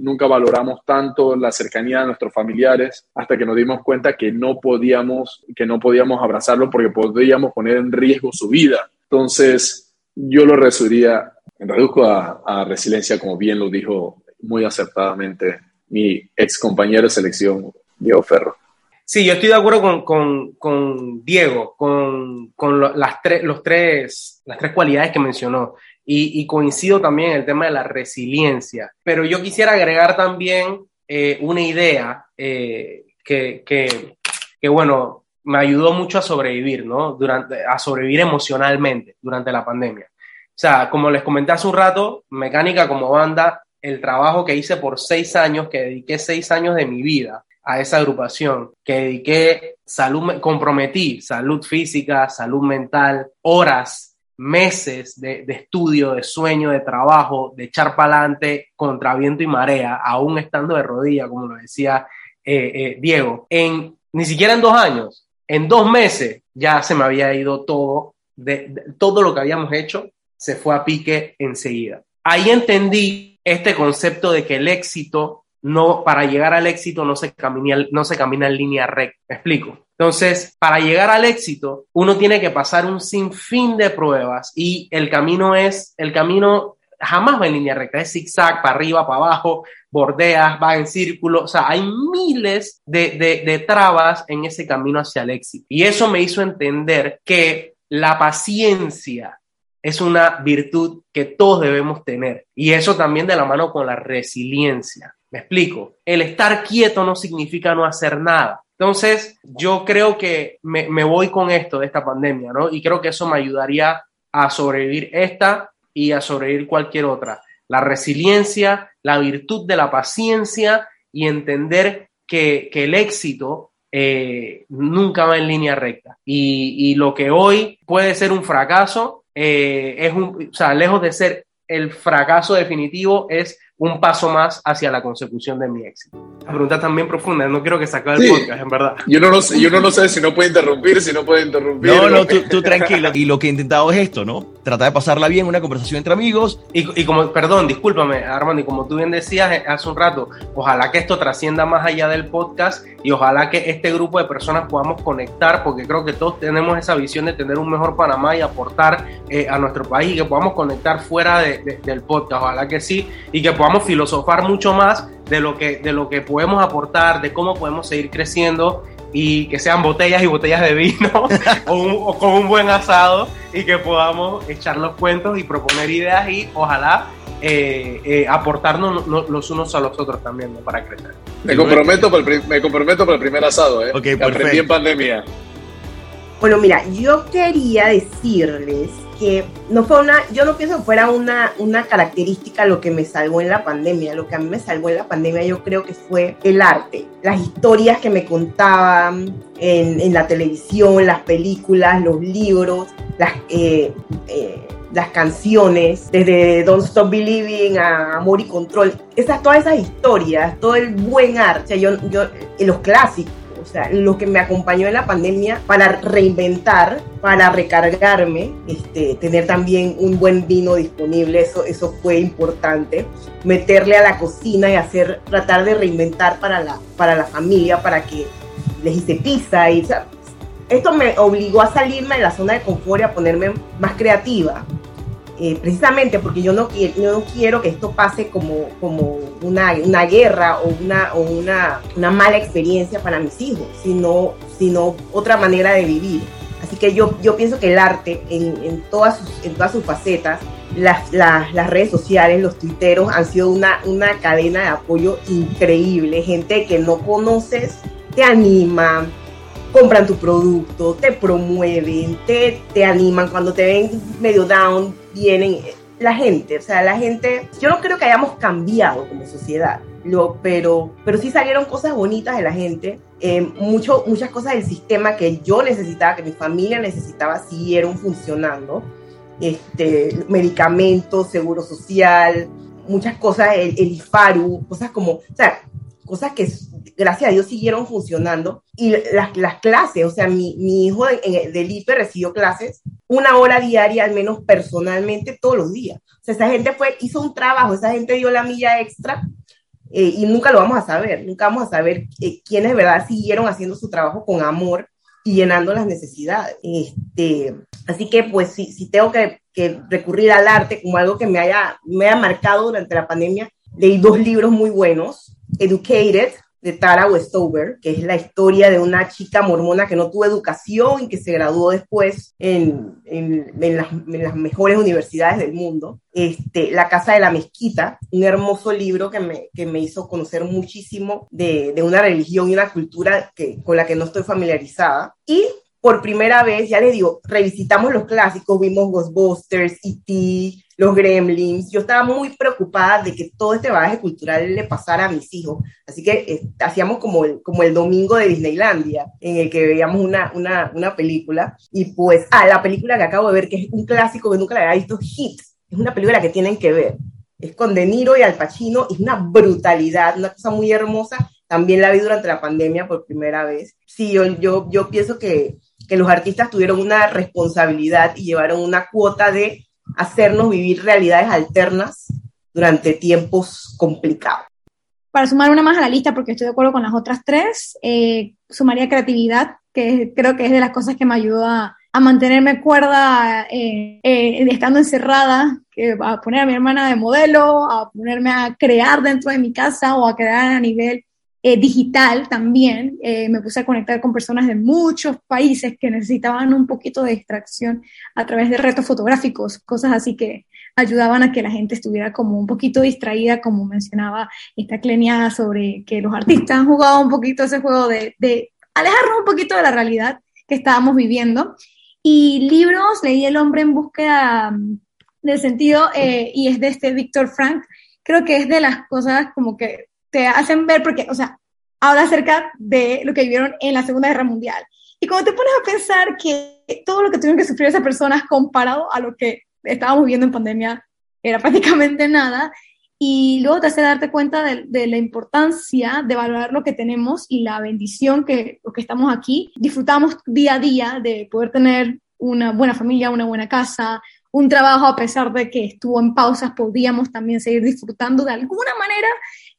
Speaker 4: nunca valoramos tanto la cercanía de nuestros familiares hasta que nos dimos cuenta que no podíamos, que no podíamos abrazarlo porque podríamos poner en riesgo su vida. Entonces, yo lo resumiría, reduzco a resiliencia, como bien lo dijo muy acertadamente mi ex compañero de selección, Diego Ferro.
Speaker 5: Sí, yo estoy de acuerdo con, con, con Diego, con, con las, tres, los tres, las tres cualidades que mencionó. Y, y, coincido también en el tema de la resiliencia. Pero yo quisiera agregar también eh, una idea eh, que, que, que, bueno, me ayudó mucho a sobrevivir, ¿no? Durante, a sobrevivir emocionalmente durante la pandemia. O sea, como les comenté hace un rato, Mecánica como banda el trabajo que hice por seis años, que dediqué seis años de mi vida a esa agrupación, que dediqué salud, comprometí salud física, salud mental, horas, meses de, estudio, de sueño, de trabajo, de echar para adelante contra viento y marea, aún estando de rodilla, como lo decía eh, eh, Diego, en ni siquiera en dos años, en dos meses ya se me había ido todo, de, todo lo que habíamos hecho se fue a pique enseguida. Ahí entendí este concepto de que el éxito no, para llegar al éxito no se camina, no se camina en línea recta. ¿Me explico? Entonces, para llegar al éxito, uno tiene que pasar un sinfín de pruebas y el camino es, el camino jamás va en línea recta, es zigzag, para arriba, para abajo, bordeas, va en círculo, o sea, hay miles de, de, de trabas en ese camino hacia el éxito. Y eso me hizo entender que la paciencia es una virtud que todos debemos tener. Y eso también de la mano con la resiliencia. Me explico. El estar quieto no significa no hacer nada. Entonces, yo creo que me, voy con esto de esta pandemia, ¿no? Y creo que eso me ayudaría a sobrevivir esta y a sobrevivir cualquier otra. La resiliencia, la virtud de la paciencia y entender que, el éxito eh, nunca va en línea recta. y lo que hoy puede ser un fracaso, eh, es un, o sea, lejos de ser el fracaso definitivo, es un paso más hacia la consecución de mi éxito. La pregunta también profunda, no quiero que se acabe el podcast, en verdad.
Speaker 4: Yo no, sé, yo no sé si no puede interrumpir, si no puede interrumpir.
Speaker 1: No, no, tú, tú tranquilo. Y lo que he intentado es esto, ¿no? Tratar de pasarla bien, una conversación entre amigos.
Speaker 5: Y, y como, perdón, discúlpame, Armando, y como tú bien decías eh, hace un rato, ojalá que esto trascienda más allá del podcast y ojalá que este grupo de personas podamos conectar, porque creo que todos tenemos esa visión de tener un mejor Panamá y aportar eh, a nuestro país y que podamos conectar fuera de, del podcast, ojalá que sí, y que podamos filosofar mucho más de lo que, de lo que podemos aportar, de cómo podemos seguir creciendo y que sean botellas y botellas de vino o, con un buen asado y que podamos echar los cuentos y proponer ideas y ojalá eh, eh, aportarnos los unos a los otros también para crecer.
Speaker 4: Me comprometo, para el, me comprometo para el primer asado, ¿eh?
Speaker 1: Okay,
Speaker 4: aprendí en pandemia.
Speaker 3: Bueno, mira, yo quería decirles no fue una, yo no pienso que fuera una, una característica lo que me salvó en la pandemia. Lo que a mí me salvó en la pandemia yo creo que fue el arte, las historias que me contaban en, la televisión, las películas, los libros, las... Eh, eh, las canciones, desde Don't Stop Believing a Amor y Control, esas, todas esas historias, todo el buen arte, yo, yo, los clásicos, o sea, lo que me acompañó en la pandemia para reinventar, para recargarme, este, tener también un buen vino disponible, eso, eso fue importante, meterle a la cocina y hacer, tratar de reinventar para la, para la familia, para que les hice pizza y, esto me obligó a salirme de la zona de confort y a ponerme más creativa. Eh, precisamente porque yo no, quiero que esto pase como, como una, una guerra o, una, o una, una, mala experiencia para mis hijos, sino, sino otra manera de vivir. Así que yo, yo pienso que el arte en, en, todas, sus, en todas sus facetas, las, las, las, redes sociales, los tuiteros han sido una, una cadena de apoyo increíble. Gente que no conoces te anima, compran tu producto, te promueven, te, te animan, cuando te ven medio down, vienen la gente, o sea, la gente, yo no creo que hayamos cambiado como sociedad, lo, pero, pero sí salieron cosas bonitas de la gente, eh, mucho, muchas cosas del sistema que yo necesitaba, que mi familia necesitaba, siguieron funcionando, este, medicamentos, seguro social, muchas cosas, el, el IFARU, cosas como, o sea, cosas que gracias a Dios siguieron funcionando. Y las, las clases, o sea, mi, hijo del IPE recibió clases una hora diaria, al menos personalmente, todos los días. O sea, esa gente fue, hizo un trabajo, esa gente dio la milla extra eh, y nunca lo vamos a saber, nunca vamos a saber eh, quiénes de verdad siguieron haciendo su trabajo con amor y llenando las necesidades. Este, así que pues si, tengo que, que, recurrir al arte como algo que me haya, me haya marcado durante la pandemia, leí dos libros muy buenos, Educated, de Tara Westover, que es la historia de una chica mormona que no tuvo educación y que se graduó después en, en, las, mejores universidades del mundo. Este, la Casa de la Mezquita, un hermoso libro que me, que me hizo conocer muchísimo de, de, una religión y una cultura que, con la que no estoy familiarizada. Y por primera vez, ya les digo, revisitamos los clásicos, vimos Ghostbusters, E.T., los Gremlins. Yo estaba muy preocupada de que todo este bagaje cultural le pasara a mis hijos. Así que eh, hacíamos como el, como el domingo de Disneylandia, en el que veíamos una, una, una película. Y pues, ah, la película que acabo de ver, que es un clásico que nunca la había visto, Hit. Es una película que tienen que ver. Es con De Niro y Al Pacino. Es una brutalidad, una cosa muy hermosa. También la vi durante la pandemia por primera vez. Sí, yo, yo, yo pienso que, que los artistas tuvieron una responsabilidad y llevaron una cuota de hacernos vivir realidades alternas durante tiempos complicados.
Speaker 6: Para sumar una más a la lista, porque estoy de acuerdo con las otras tres, eh, sumaría creatividad, que creo que es de las cosas que me ayudó a, mantenerme cuerda eh, eh, estando encerrada, a poner a mi hermana de modelo, a ponerme a crear dentro de mi casa o a crear a nivel eh, digital también. Eh, me puse a conectar con personas de muchos países que necesitaban un poquito de distracción a través de retos fotográficos, cosas así que ayudaban a que la gente estuviera como un poquito distraída, como mencionaba esta Clenia sobre que los artistas han jugado un poquito ese juego de, de alejarnos un poquito de la realidad que estábamos viviendo. Y libros, leí El hombre en búsqueda mm, del sentido eh, y es de este Víctor Frank. Creo que es de las cosas como que te hacen ver, porque, o sea, habla acerca de lo que vivieron en la Segunda Guerra Mundial. Y cuando te pones a pensar que todo lo que tuvieron que sufrir esas personas comparado a lo que estábamos viviendo en pandemia era prácticamente nada, y luego te hace darte cuenta de, la importancia de valorar lo que tenemos y la bendición que los que estamos aquí disfrutamos día a día de poder tener una buena familia, una buena casa, un trabajo a pesar de que estuvo en pausas, podíamos también seguir disfrutando de alguna manera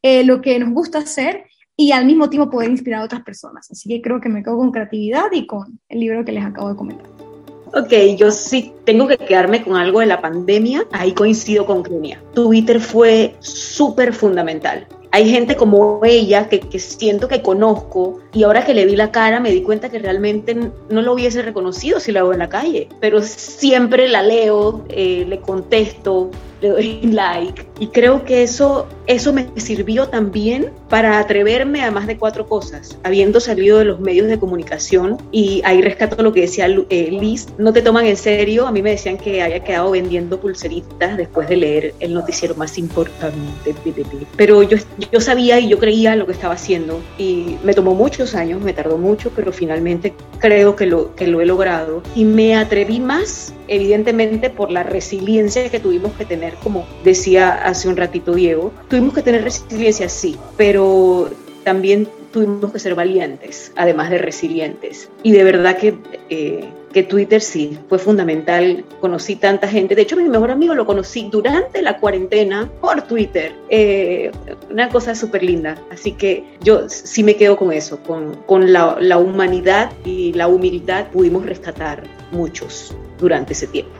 Speaker 6: eh, lo que nos gusta hacer y al mismo tiempo poder inspirar a otras personas. Así que creo que me quedo con creatividad y con el libro que les acabo de comentar.
Speaker 2: Ok, yo sí tengo que quedarme con algo de la pandemia. Ahí coincido con Clunia. Twitter fue súper fundamental. Hay gente como ella que, que, siento que conozco y ahora que le vi la cara me di cuenta que realmente no lo hubiese reconocido si la veo en la calle, pero siempre la leo, eh, le contesto, le doy like. Y creo que eso, eso me sirvió también para atreverme a más de cuatro cosas. Habiendo salido de los medios de comunicación, y ahí rescato lo que decía eh, Liz, no te toman en serio. A mí me decían que había quedado vendiendo pulseritas después de leer el noticiero más importante. Pero yo, yo sabía y yo creía lo que estaba haciendo. Y me tomó muchos años, me tardó mucho, pero finalmente creo que lo, que lo he logrado. Y me atreví más, evidentemente, por la resiliencia que tuvimos que tener como decía hace un ratito Diego, tuvimos que tener resiliencia, sí, pero también tuvimos que ser valientes, además de resilientes. Y de verdad que, eh, que Twitter sí, fue fundamental. Conocí tanta gente. De hecho, mi mejor amigo lo conocí durante la cuarentena por Twitter. Eh, una cosa súper linda. Así que yo sí me quedo con eso, con, con la, la humanidad y la humildad pudimos rescatar muchos durante ese tiempo.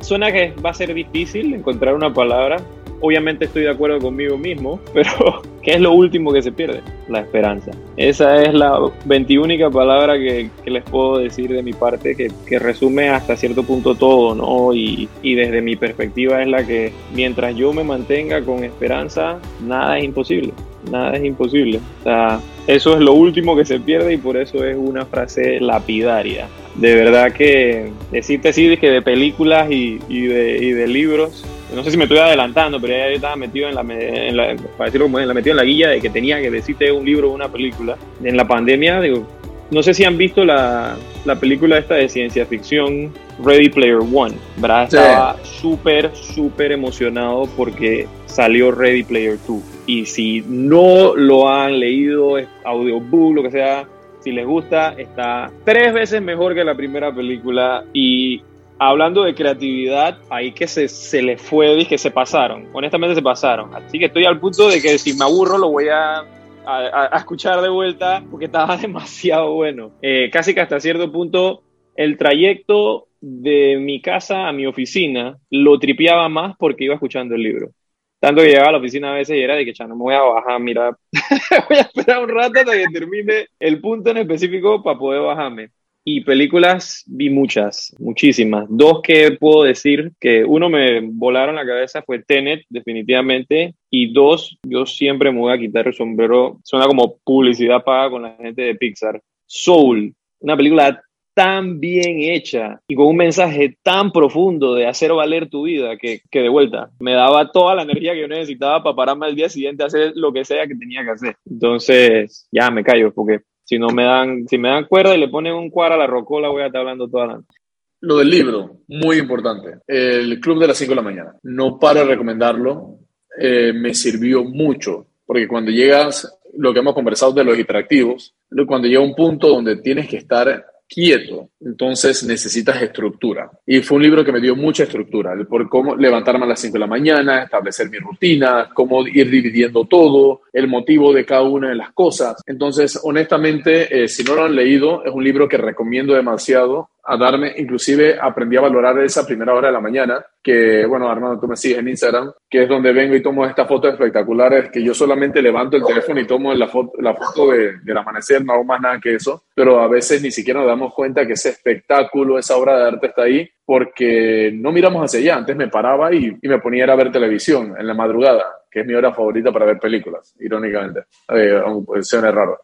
Speaker 7: Suena que va a ser difícil encontrar una palabra. Obviamente estoy de acuerdo conmigo mismo, pero ¿qué es lo último que se pierde? La esperanza. Esa es la veintiúnica palabra que, les puedo decir de mi parte, que, que, resume hasta cierto punto todo, ¿no? Y, y desde mi perspectiva es la que mientras yo me mantenga con esperanza, nada es imposible nada es imposible. O sea, eso es lo último que se pierde y por eso es una frase lapidaria. De verdad que decirte así que de películas y, y, de, y, de, libros, no sé si me estoy adelantando, pero ya estaba metido en la, en la para decirlo como en la, metido en la guía de que tenía que decirte un libro o una película. En la pandemia, digo, no sé si han visto la, la película esta de ciencia ficción Ready Player One, ¿verdad? Estaba súper, súper emocionado porque salió Ready Player 2 y si no lo han leído, audiobook, lo que sea, si les gusta, está tres veces mejor que la primera película. Y hablando de creatividad, ahí que se, se le fue, dije, se pasaron. Honestamente se pasaron. Así que estoy al punto de que si me aburro lo voy a, a, escuchar de vuelta porque estaba demasiado bueno. Eh, casi que hasta cierto punto el trayecto de mi casa a mi oficina lo tripeaba más porque iba escuchando el libro. Tanto que llegaba a la oficina a veces y era de que, ya no me voy a bajar, mira, voy a esperar un rato hasta que termine el punto en específico para poder bajarme. Y películas vi muchas, muchísimas. Dos que puedo decir que uno me volaron la cabeza fue Tenet, definitivamente. Y dos, yo siempre me voy a quitar el sombrero. Suena como publicidad paga con la gente de Pixar. Soul, una película tan bien hecha y con un mensaje tan profundo de hacer valer tu vida que, que, de vuelta me daba toda la energía que yo necesitaba para pararme al día siguiente a hacer lo que sea que tenía que hacer. Entonces, ya me callo porque si no me dan, si me dan cuerda y le ponen un cuadro a la rocola, voy a estar hablando toda la noche.
Speaker 4: Lo del libro, muy importante. El Club de las 5 de la mañana. No para recomendarlo. Eh, me sirvió mucho porque cuando llegas, lo que hemos conversado de los hiperactivos, cuando llega un punto donde tienes que estar quieto, entonces necesitas estructura. Y fue un libro que me dio mucha estructura, por cómo levantarme a las 5 de la mañana, establecer mi rutina, cómo ir dividiendo todo, el motivo de cada una de las cosas. Entonces, honestamente, eh, si no lo han leído, es un libro que recomiendo demasiado a darme, inclusive aprendí a valorar esa primera hora de la mañana, que bueno, Armando, tú me sigues en Instagram, que es donde vengo y tomo estas fotos espectaculares, que yo solamente levanto el teléfono y tomo la foto, del amanecer, no hago más nada que eso, pero a veces ni siquiera nos damos cuenta que ese espectáculo, esa obra de arte está ahí, porque no miramos hacia allá. Antes me paraba y, y me ponía a ver televisión en la madrugada, que es mi hora favorita para ver películas, irónicamente, eh, aunque suene raro.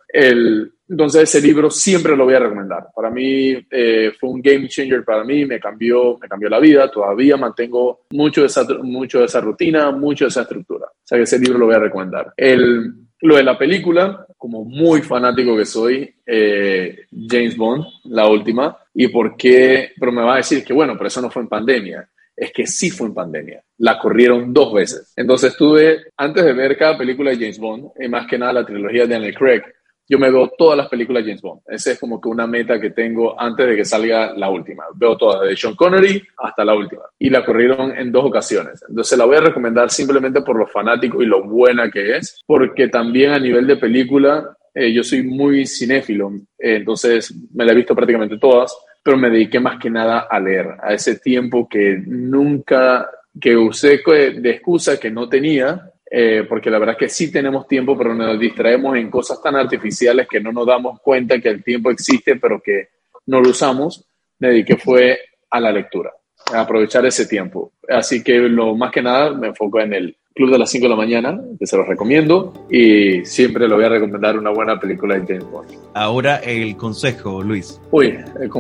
Speaker 4: Entonces ese libro siempre lo voy a recomendar. Para mí eh, fue un game changer para mí, me cambió, me cambió la vida. Todavía mantengo mucho de, esa, mucho de esa rutina, mucho de esa estructura. O sea que ese libro lo voy a recomendar. El, lo de la película, como muy fanático que soy, eh, James Bond, la última, y por qué, pero me va a decir que bueno, pero eso no fue en pandemia. es que sí fue en pandemia. La corrieron dos veces. Entonces tuve, antes de ver cada película de James Bond, y más que nada la trilogía de Daniel Craig, yo me veo todas las películas de James Bond. Esa es como que una meta que tengo antes de que salga la última. Veo todas, de Sean Connery hasta la última. Y la corrieron en dos ocasiones. Entonces la voy a recomendar simplemente por lo fanático y lo buena que es, porque también a nivel de película, eh, yo soy muy cinéfilo, eh, entonces me la he visto prácticamente todas, pero me dediqué más que nada a leer, a ese tiempo que nunca, que usé de excusa que no tenía eh, porque la verdad es que sí tenemos tiempo, pero nos distraemos en cosas tan artificiales que no nos damos cuenta que el tiempo existe, pero que no lo usamos, me dediqué fue a la lectura, a aprovechar ese tiempo. Así que lo más que nada me enfoco en el Club de las 5 de la mañana, que se los recomiendo, y siempre lo voy a recomendar una buena película de James Bond.
Speaker 1: Ahora el consejo, Luis.
Speaker 4: Uy, el,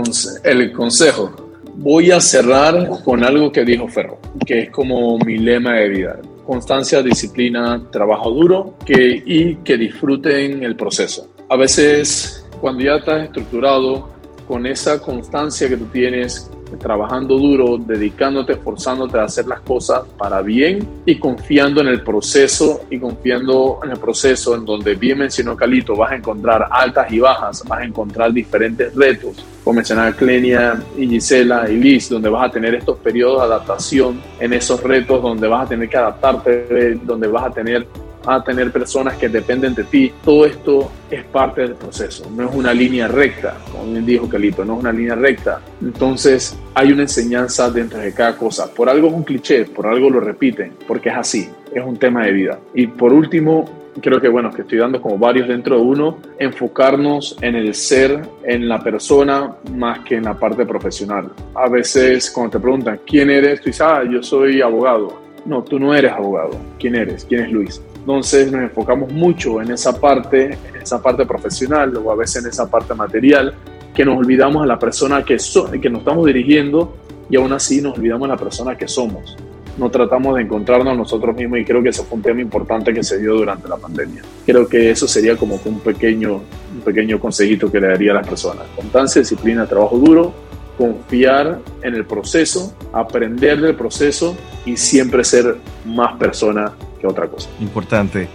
Speaker 4: el consejo. Voy a cerrar con algo que dijo Ferro, que es como mi lema de vida constancia, disciplina, trabajo duro que, y que disfruten el proceso. A veces, cuando ya estás estructurado, con esa constancia que tú tienes, trabajando duro, dedicándote, esforzándote a hacer las cosas para bien y confiando en el proceso y confiando en el proceso en donde bien mencionó Calito, vas a encontrar altas y bajas, vas a encontrar diferentes retos, como mencionaba Clenia y Gisela y Liz, donde vas a tener estos periodos de adaptación en esos retos, donde vas a tener que adaptarte, donde vas a tener a tener personas que dependen de ti. Todo esto es parte del proceso, no es una línea recta, como bien dijo Calito, no es una línea recta. Entonces hay una enseñanza dentro de cada cosa. Por algo es un cliché, por algo lo repiten, porque es así, es un tema de vida. Y por último, creo que bueno, que estoy dando como varios dentro de uno, enfocarnos en el ser, en la persona, más que en la parte profesional. A veces cuando te preguntan, ¿quién eres? Tú dices, ah, yo soy abogado. No, tú no eres abogado. ¿Quién eres? ¿Quién es Luis? Entonces nos enfocamos mucho en esa parte, en esa parte profesional o a veces en esa parte material, que nos olvidamos a la persona que, que nos estamos dirigiendo y aún así nos olvidamos a la persona que somos. No tratamos de encontrarnos nosotros mismos y creo que ese fue un tema importante que se dio durante la pandemia. Creo que eso sería como un pequeño, un pequeño consejito que le daría a las personas. Constancia, disciplina, trabajo duro, confiar en el proceso, aprender del proceso y siempre ser más persona que otra cosa.
Speaker 1: Importante.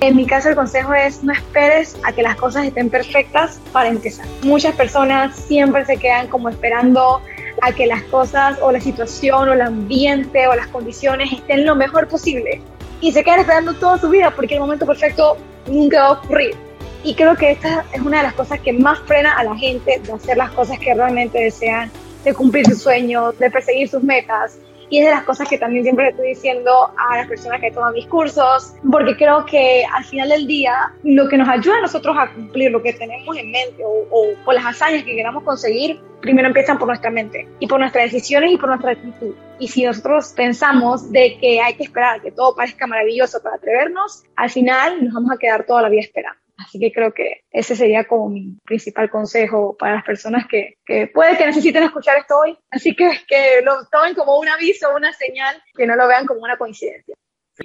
Speaker 6: En mi caso el consejo es no esperes a que las cosas estén perfectas para empezar. Muchas personas siempre se quedan como esperando a que las cosas o la situación o el ambiente o las condiciones estén lo mejor posible y se quedan esperando toda su vida porque el momento perfecto nunca va a ocurrir. Y creo que esta es una de las cosas que más frena a la gente de hacer las cosas que realmente desean, de cumplir sus sueños, de perseguir sus metas y es de las cosas que también siempre estoy diciendo a las personas que toman mis cursos, porque creo que al final del día lo que nos ayuda a nosotros a cumplir lo que tenemos en mente o, o por las hazañas que queramos conseguir, primero empiezan por nuestra mente y por nuestras decisiones y por nuestra actitud. Y si nosotros pensamos de que hay que esperar que todo parezca maravilloso para atrevernos, al final nos vamos a quedar toda la vida esperando. Así que creo que ese sería como mi principal consejo para las personas que, que puede que necesiten escuchar esto hoy. Así que que lo tomen como un aviso, una señal, que no lo vean como una coincidencia.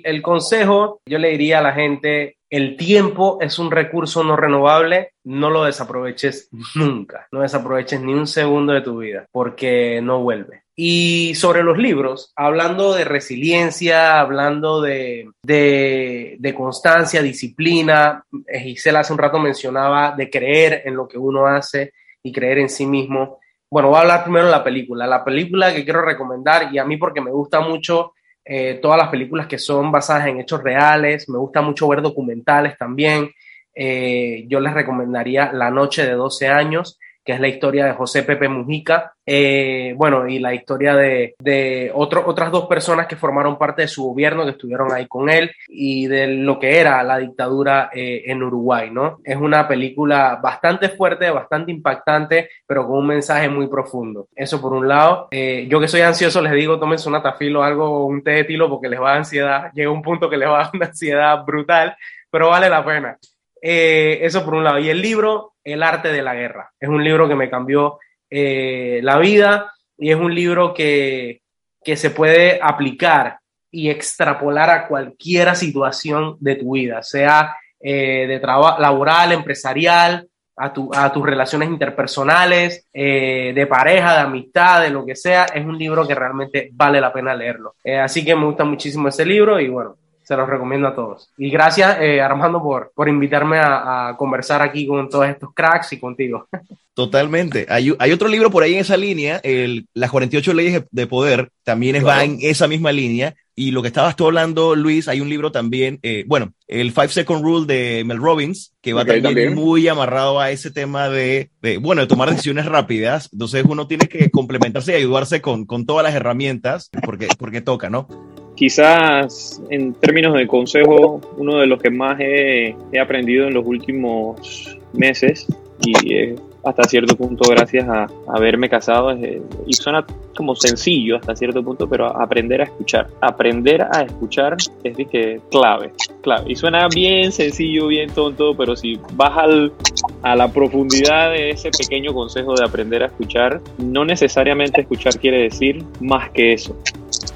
Speaker 5: El consejo, yo le diría a la gente, el tiempo es un recurso no renovable, no lo desaproveches nunca, no desaproveches ni un segundo de tu vida, porque no vuelve. Y sobre los libros, hablando de resiliencia, hablando de, de, constancia, disciplina, eh, Gisela hace un rato mencionaba de creer en lo que uno hace y creer en sí mismo. Bueno, voy a hablar primero de la película. La película que quiero recomendar, y a mí porque me gusta mucho eh, todas las películas que son basadas en hechos reales, me gusta mucho ver documentales también. Eh, yo les recomendaría La Noche de 12 años que es la historia de José Pepe Mujica, eh, bueno, y la historia de, de otras dos personas que formaron parte de su gobierno, que estuvieron ahí con él, y de lo que era la dictadura eh, en Uruguay, ¿no? Es una película bastante fuerte, bastante impactante, pero con un mensaje muy profundo. Eso por un lado. Eh, yo que soy ansioso, les digo, tómense una tafilo o algo, un té de tilo, porque les va a ansiedad, llega un punto que les va a dar una ansiedad brutal, pero vale la pena. eso por un lado. Y el libro, el arte de la guerra. Es un libro que me cambió eh, la vida y es un libro que, se puede aplicar y extrapolar a cualquier situación de tu vida, sea eh, de trabajo laboral, empresarial a, tu, a tus relaciones interpersonales, eh, de pareja, de amistad, de lo que sea. Es un libro que realmente vale la pena leerlo. Así que me gusta muchísimo ese libro y bueno, se los recomiendo a todos. Y gracias, eh, Armando, por, por invitarme a, conversar aquí con todos estos cracks y contigo.
Speaker 1: Totalmente. Hay, hay otro libro por ahí en esa línea, el, Las 48 leyes de poder, también va en esa misma línea. Y lo que estabas tú hablando, Luis, hay un libro también, eh, bueno, el Five Second Rule de Mel Robbins, que va también, muy amarrado a ese tema de, bueno, de tomar decisiones rápidas. Entonces uno tiene que complementarse y ayudarse con, con todas las herramientas, porque, porque toca, ¿no?
Speaker 7: Quizás en términos de consejo, uno de los que más he, aprendido en los últimos meses y hasta cierto punto gracias a, haberme casado y suena como sencillo hasta cierto punto, pero aprender a escuchar. Aprender a escuchar es que clave, clave. Y suena bien sencillo, bien tonto, pero si vas al, a la profundidad de ese pequeño consejo de aprender a escuchar, no necesariamente escuchar quiere decir más que eso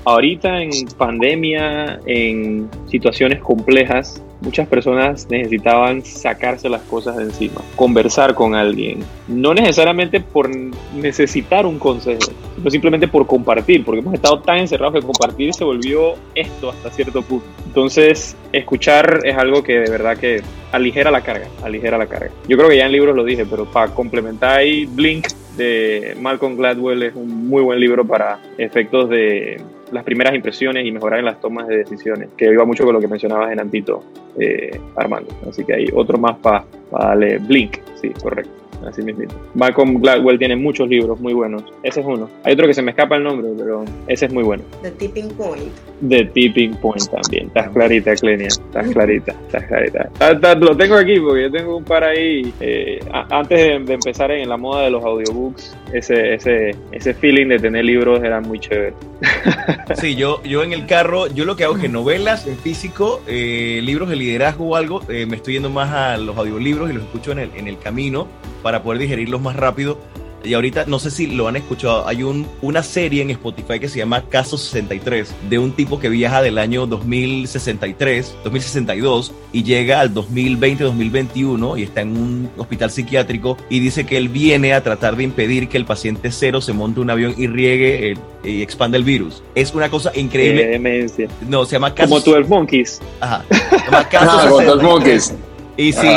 Speaker 7: ahorita en pandemia, en situaciones complejas, muchas personas necesitaban sacarse las cosas de encima, conversar con alguien, no necesariamente por necesitar un consejo, sino simplemente por compartir, porque hemos estado tan encerrados que compartir se volvió esto hasta cierto punto. Entonces, escuchar es algo que de verdad que aligera la carga, aligera la carga. Yo creo que ya en libros lo dije, pero para complementar ahí, Blink de Malcolm Gladwell es un muy buen libro para efectos de las primeras impresiones y mejorar en las tomas de decisiones, que iba mucho con lo que mencionabas en Antito, eh, Armando. Así que hay otro más para darle Blink, sí, correcto así mismo. Malcolm Gladwell tiene muchos libros muy buenos. Ese es uno. Hay otro que se me escapa el nombre, pero ese es muy bueno.
Speaker 3: The Tipping Point.
Speaker 7: The Tipping Point también. Estás clarita, Clenia. Estás clarita, estás clarita. lo tengo aquí porque yo tengo un par ahí. Eh, antes de, empezar en la moda de los audiobooks, ese, ese, ese feeling de tener libros era muy chévere.
Speaker 1: Sí, yo, yo en el carro, yo lo que hago es que novelas en físico, eh, libros de liderazgo o algo, eh, me estoy yendo más a los audiolibros y los escucho en el, en el camino para poder digerirlos más rápido. Y ahorita, no sé si lo han escuchado, hay un, una serie en Spotify que se llama Caso 63, de un tipo que viaja del año 2063, 2062, y llega al 2020-2021 y está en un hospital psiquiátrico y dice que él viene a tratar de impedir que el paciente cero se monte un avión y riegue y expande el virus. Es una cosa increíble.
Speaker 7: demencia.
Speaker 1: No, se llama Caso...
Speaker 7: Como 12 Monkeys.
Speaker 1: Ajá. Se llama Caso 63. Y sí,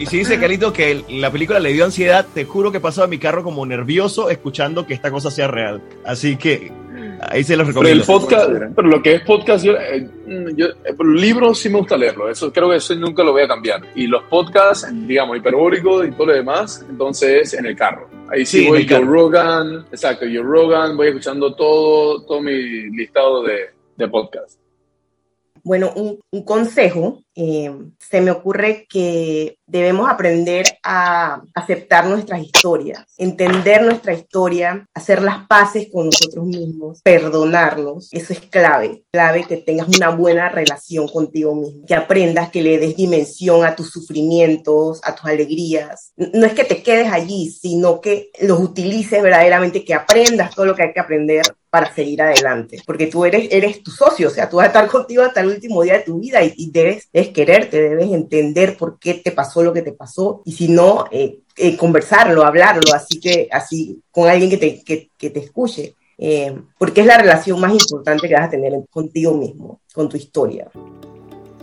Speaker 1: y si dice Carlito que la película le dio ansiedad, te juro que pasaba mi carro como nervioso escuchando que esta cosa sea real. Así que ahí se los recomiendo.
Speaker 4: Pero el podcast, pero lo que es podcast, yo, eh, yo eh, libros sí me gusta leerlo. Eso creo que eso nunca lo voy a cambiar. Y los podcasts, digamos, hiperbóricos y todo lo demás, entonces en el carro. Ahí sí, voy Joe Rogan, exacto, Joe Rogan, voy escuchando todo, todo mi listado de, de podcasts.
Speaker 3: Bueno, un, consejo, eh, se me ocurre que debemos aprender a aceptar nuestras historias, entender nuestra historia, hacer las paces con nosotros mismos, perdonarnos. Eso es clave, clave que tengas una buena relación contigo mismo, que aprendas, que le des dimensión a tus sufrimientos, a tus alegrías. No es que te quedes allí, sino que los utilices verdaderamente, que aprendas todo lo que hay que aprender para seguir adelante, porque tú eres, eres tu socio, o sea, tú vas a estar contigo hasta el último día de tu vida y, y debes, debes quererte, debes entender por qué te pasó lo que te pasó y si no, eh, eh, conversarlo, hablarlo, así que así con alguien que te, que, te escuche, eh, porque es la relación más importante que vas a tener contigo mismo, con tu historia.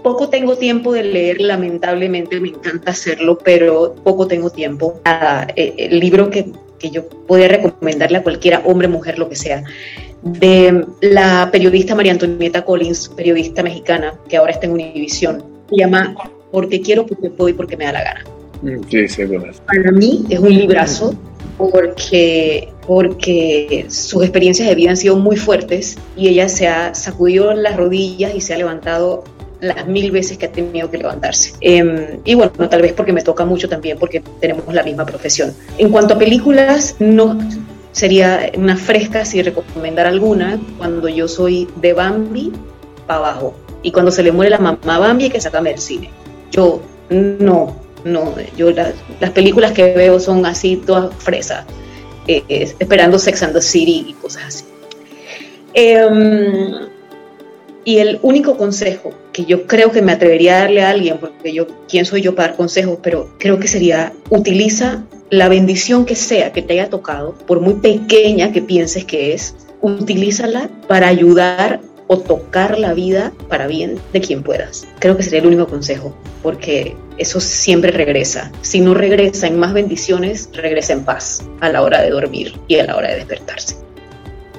Speaker 2: Poco tengo tiempo de leer, lamentablemente me encanta hacerlo, pero poco tengo tiempo. el libro que, que yo podría recomendarle a cualquiera, hombre, mujer, lo que sea, de la periodista María Antonieta Collins, periodista mexicana, que ahora está en Univisión. Se llama porque quiero, porque puedo y porque me da la gana.
Speaker 4: Mm, sí, sí,
Speaker 2: Para mí es un librazo porque, porque sus experiencias de vida han sido muy fuertes y ella se ha sacudido las rodillas y se ha levantado las mil veces que ha tenido que levantarse. Em, y bueno, tal vez porque me toca mucho también porque tenemos la misma profesión. En cuanto a películas, no sería una fresca si recomendar alguna cuando yo soy de Bambi para abajo y cuando se le muere la mamá Bambi que sacarme del cine. Yo no, no, yo las películas que veo son así todas fresas, eh, esperando Sex and the City y cosas así. Em, y el único consejo que yo creo que me atrevería a darle a alguien, porque yo, ¿quién soy yo para dar consejos? Pero creo que sería, utiliza la bendición que sea que te haya tocado, por muy pequeña que pienses que es, utilízala para ayudar o tocar la vida para bien de quien puedas. Creo que sería el único consejo, porque eso siempre regresa. Si no regresa en más bendiciones, regresa en paz a la hora de dormir y a la hora de despertarse.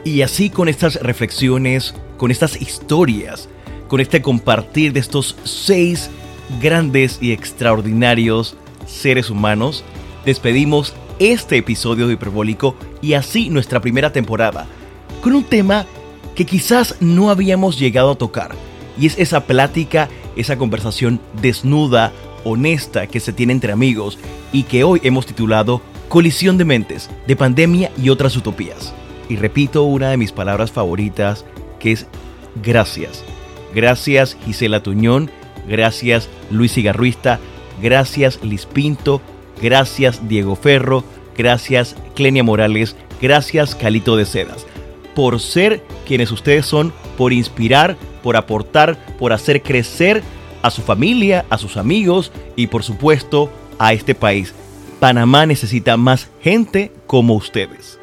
Speaker 1: Y así con estas reflexiones, con estas historias, con este compartir de estos seis grandes y extraordinarios seres humanos, despedimos este episodio de Hiperbólico y así nuestra primera temporada, con un tema que quizás no habíamos llegado a tocar, y es esa plática, esa conversación desnuda, honesta que se tiene entre amigos y que hoy hemos titulado Colisión de Mentes, de Pandemia y otras Utopías. Y repito una de mis palabras favoritas, que es gracias. Gracias Gisela Tuñón, gracias Luis Igarruista, gracias Liz Pinto, gracias Diego Ferro, gracias Clenia Morales, gracias Calito de Sedas. Por ser quienes ustedes son, por inspirar, por aportar, por hacer crecer a su familia, a sus amigos y por supuesto a este país. Panamá necesita más gente como ustedes.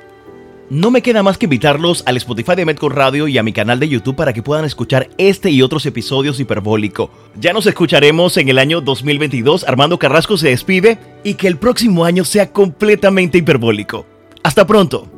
Speaker 1: No me queda más que invitarlos al Spotify de Medco Radio y a mi canal de YouTube para que puedan escuchar este y otros episodios hiperbólico. Ya nos escucharemos en el año 2022. Armando Carrasco se despide y que el próximo año sea completamente hiperbólico. Hasta pronto.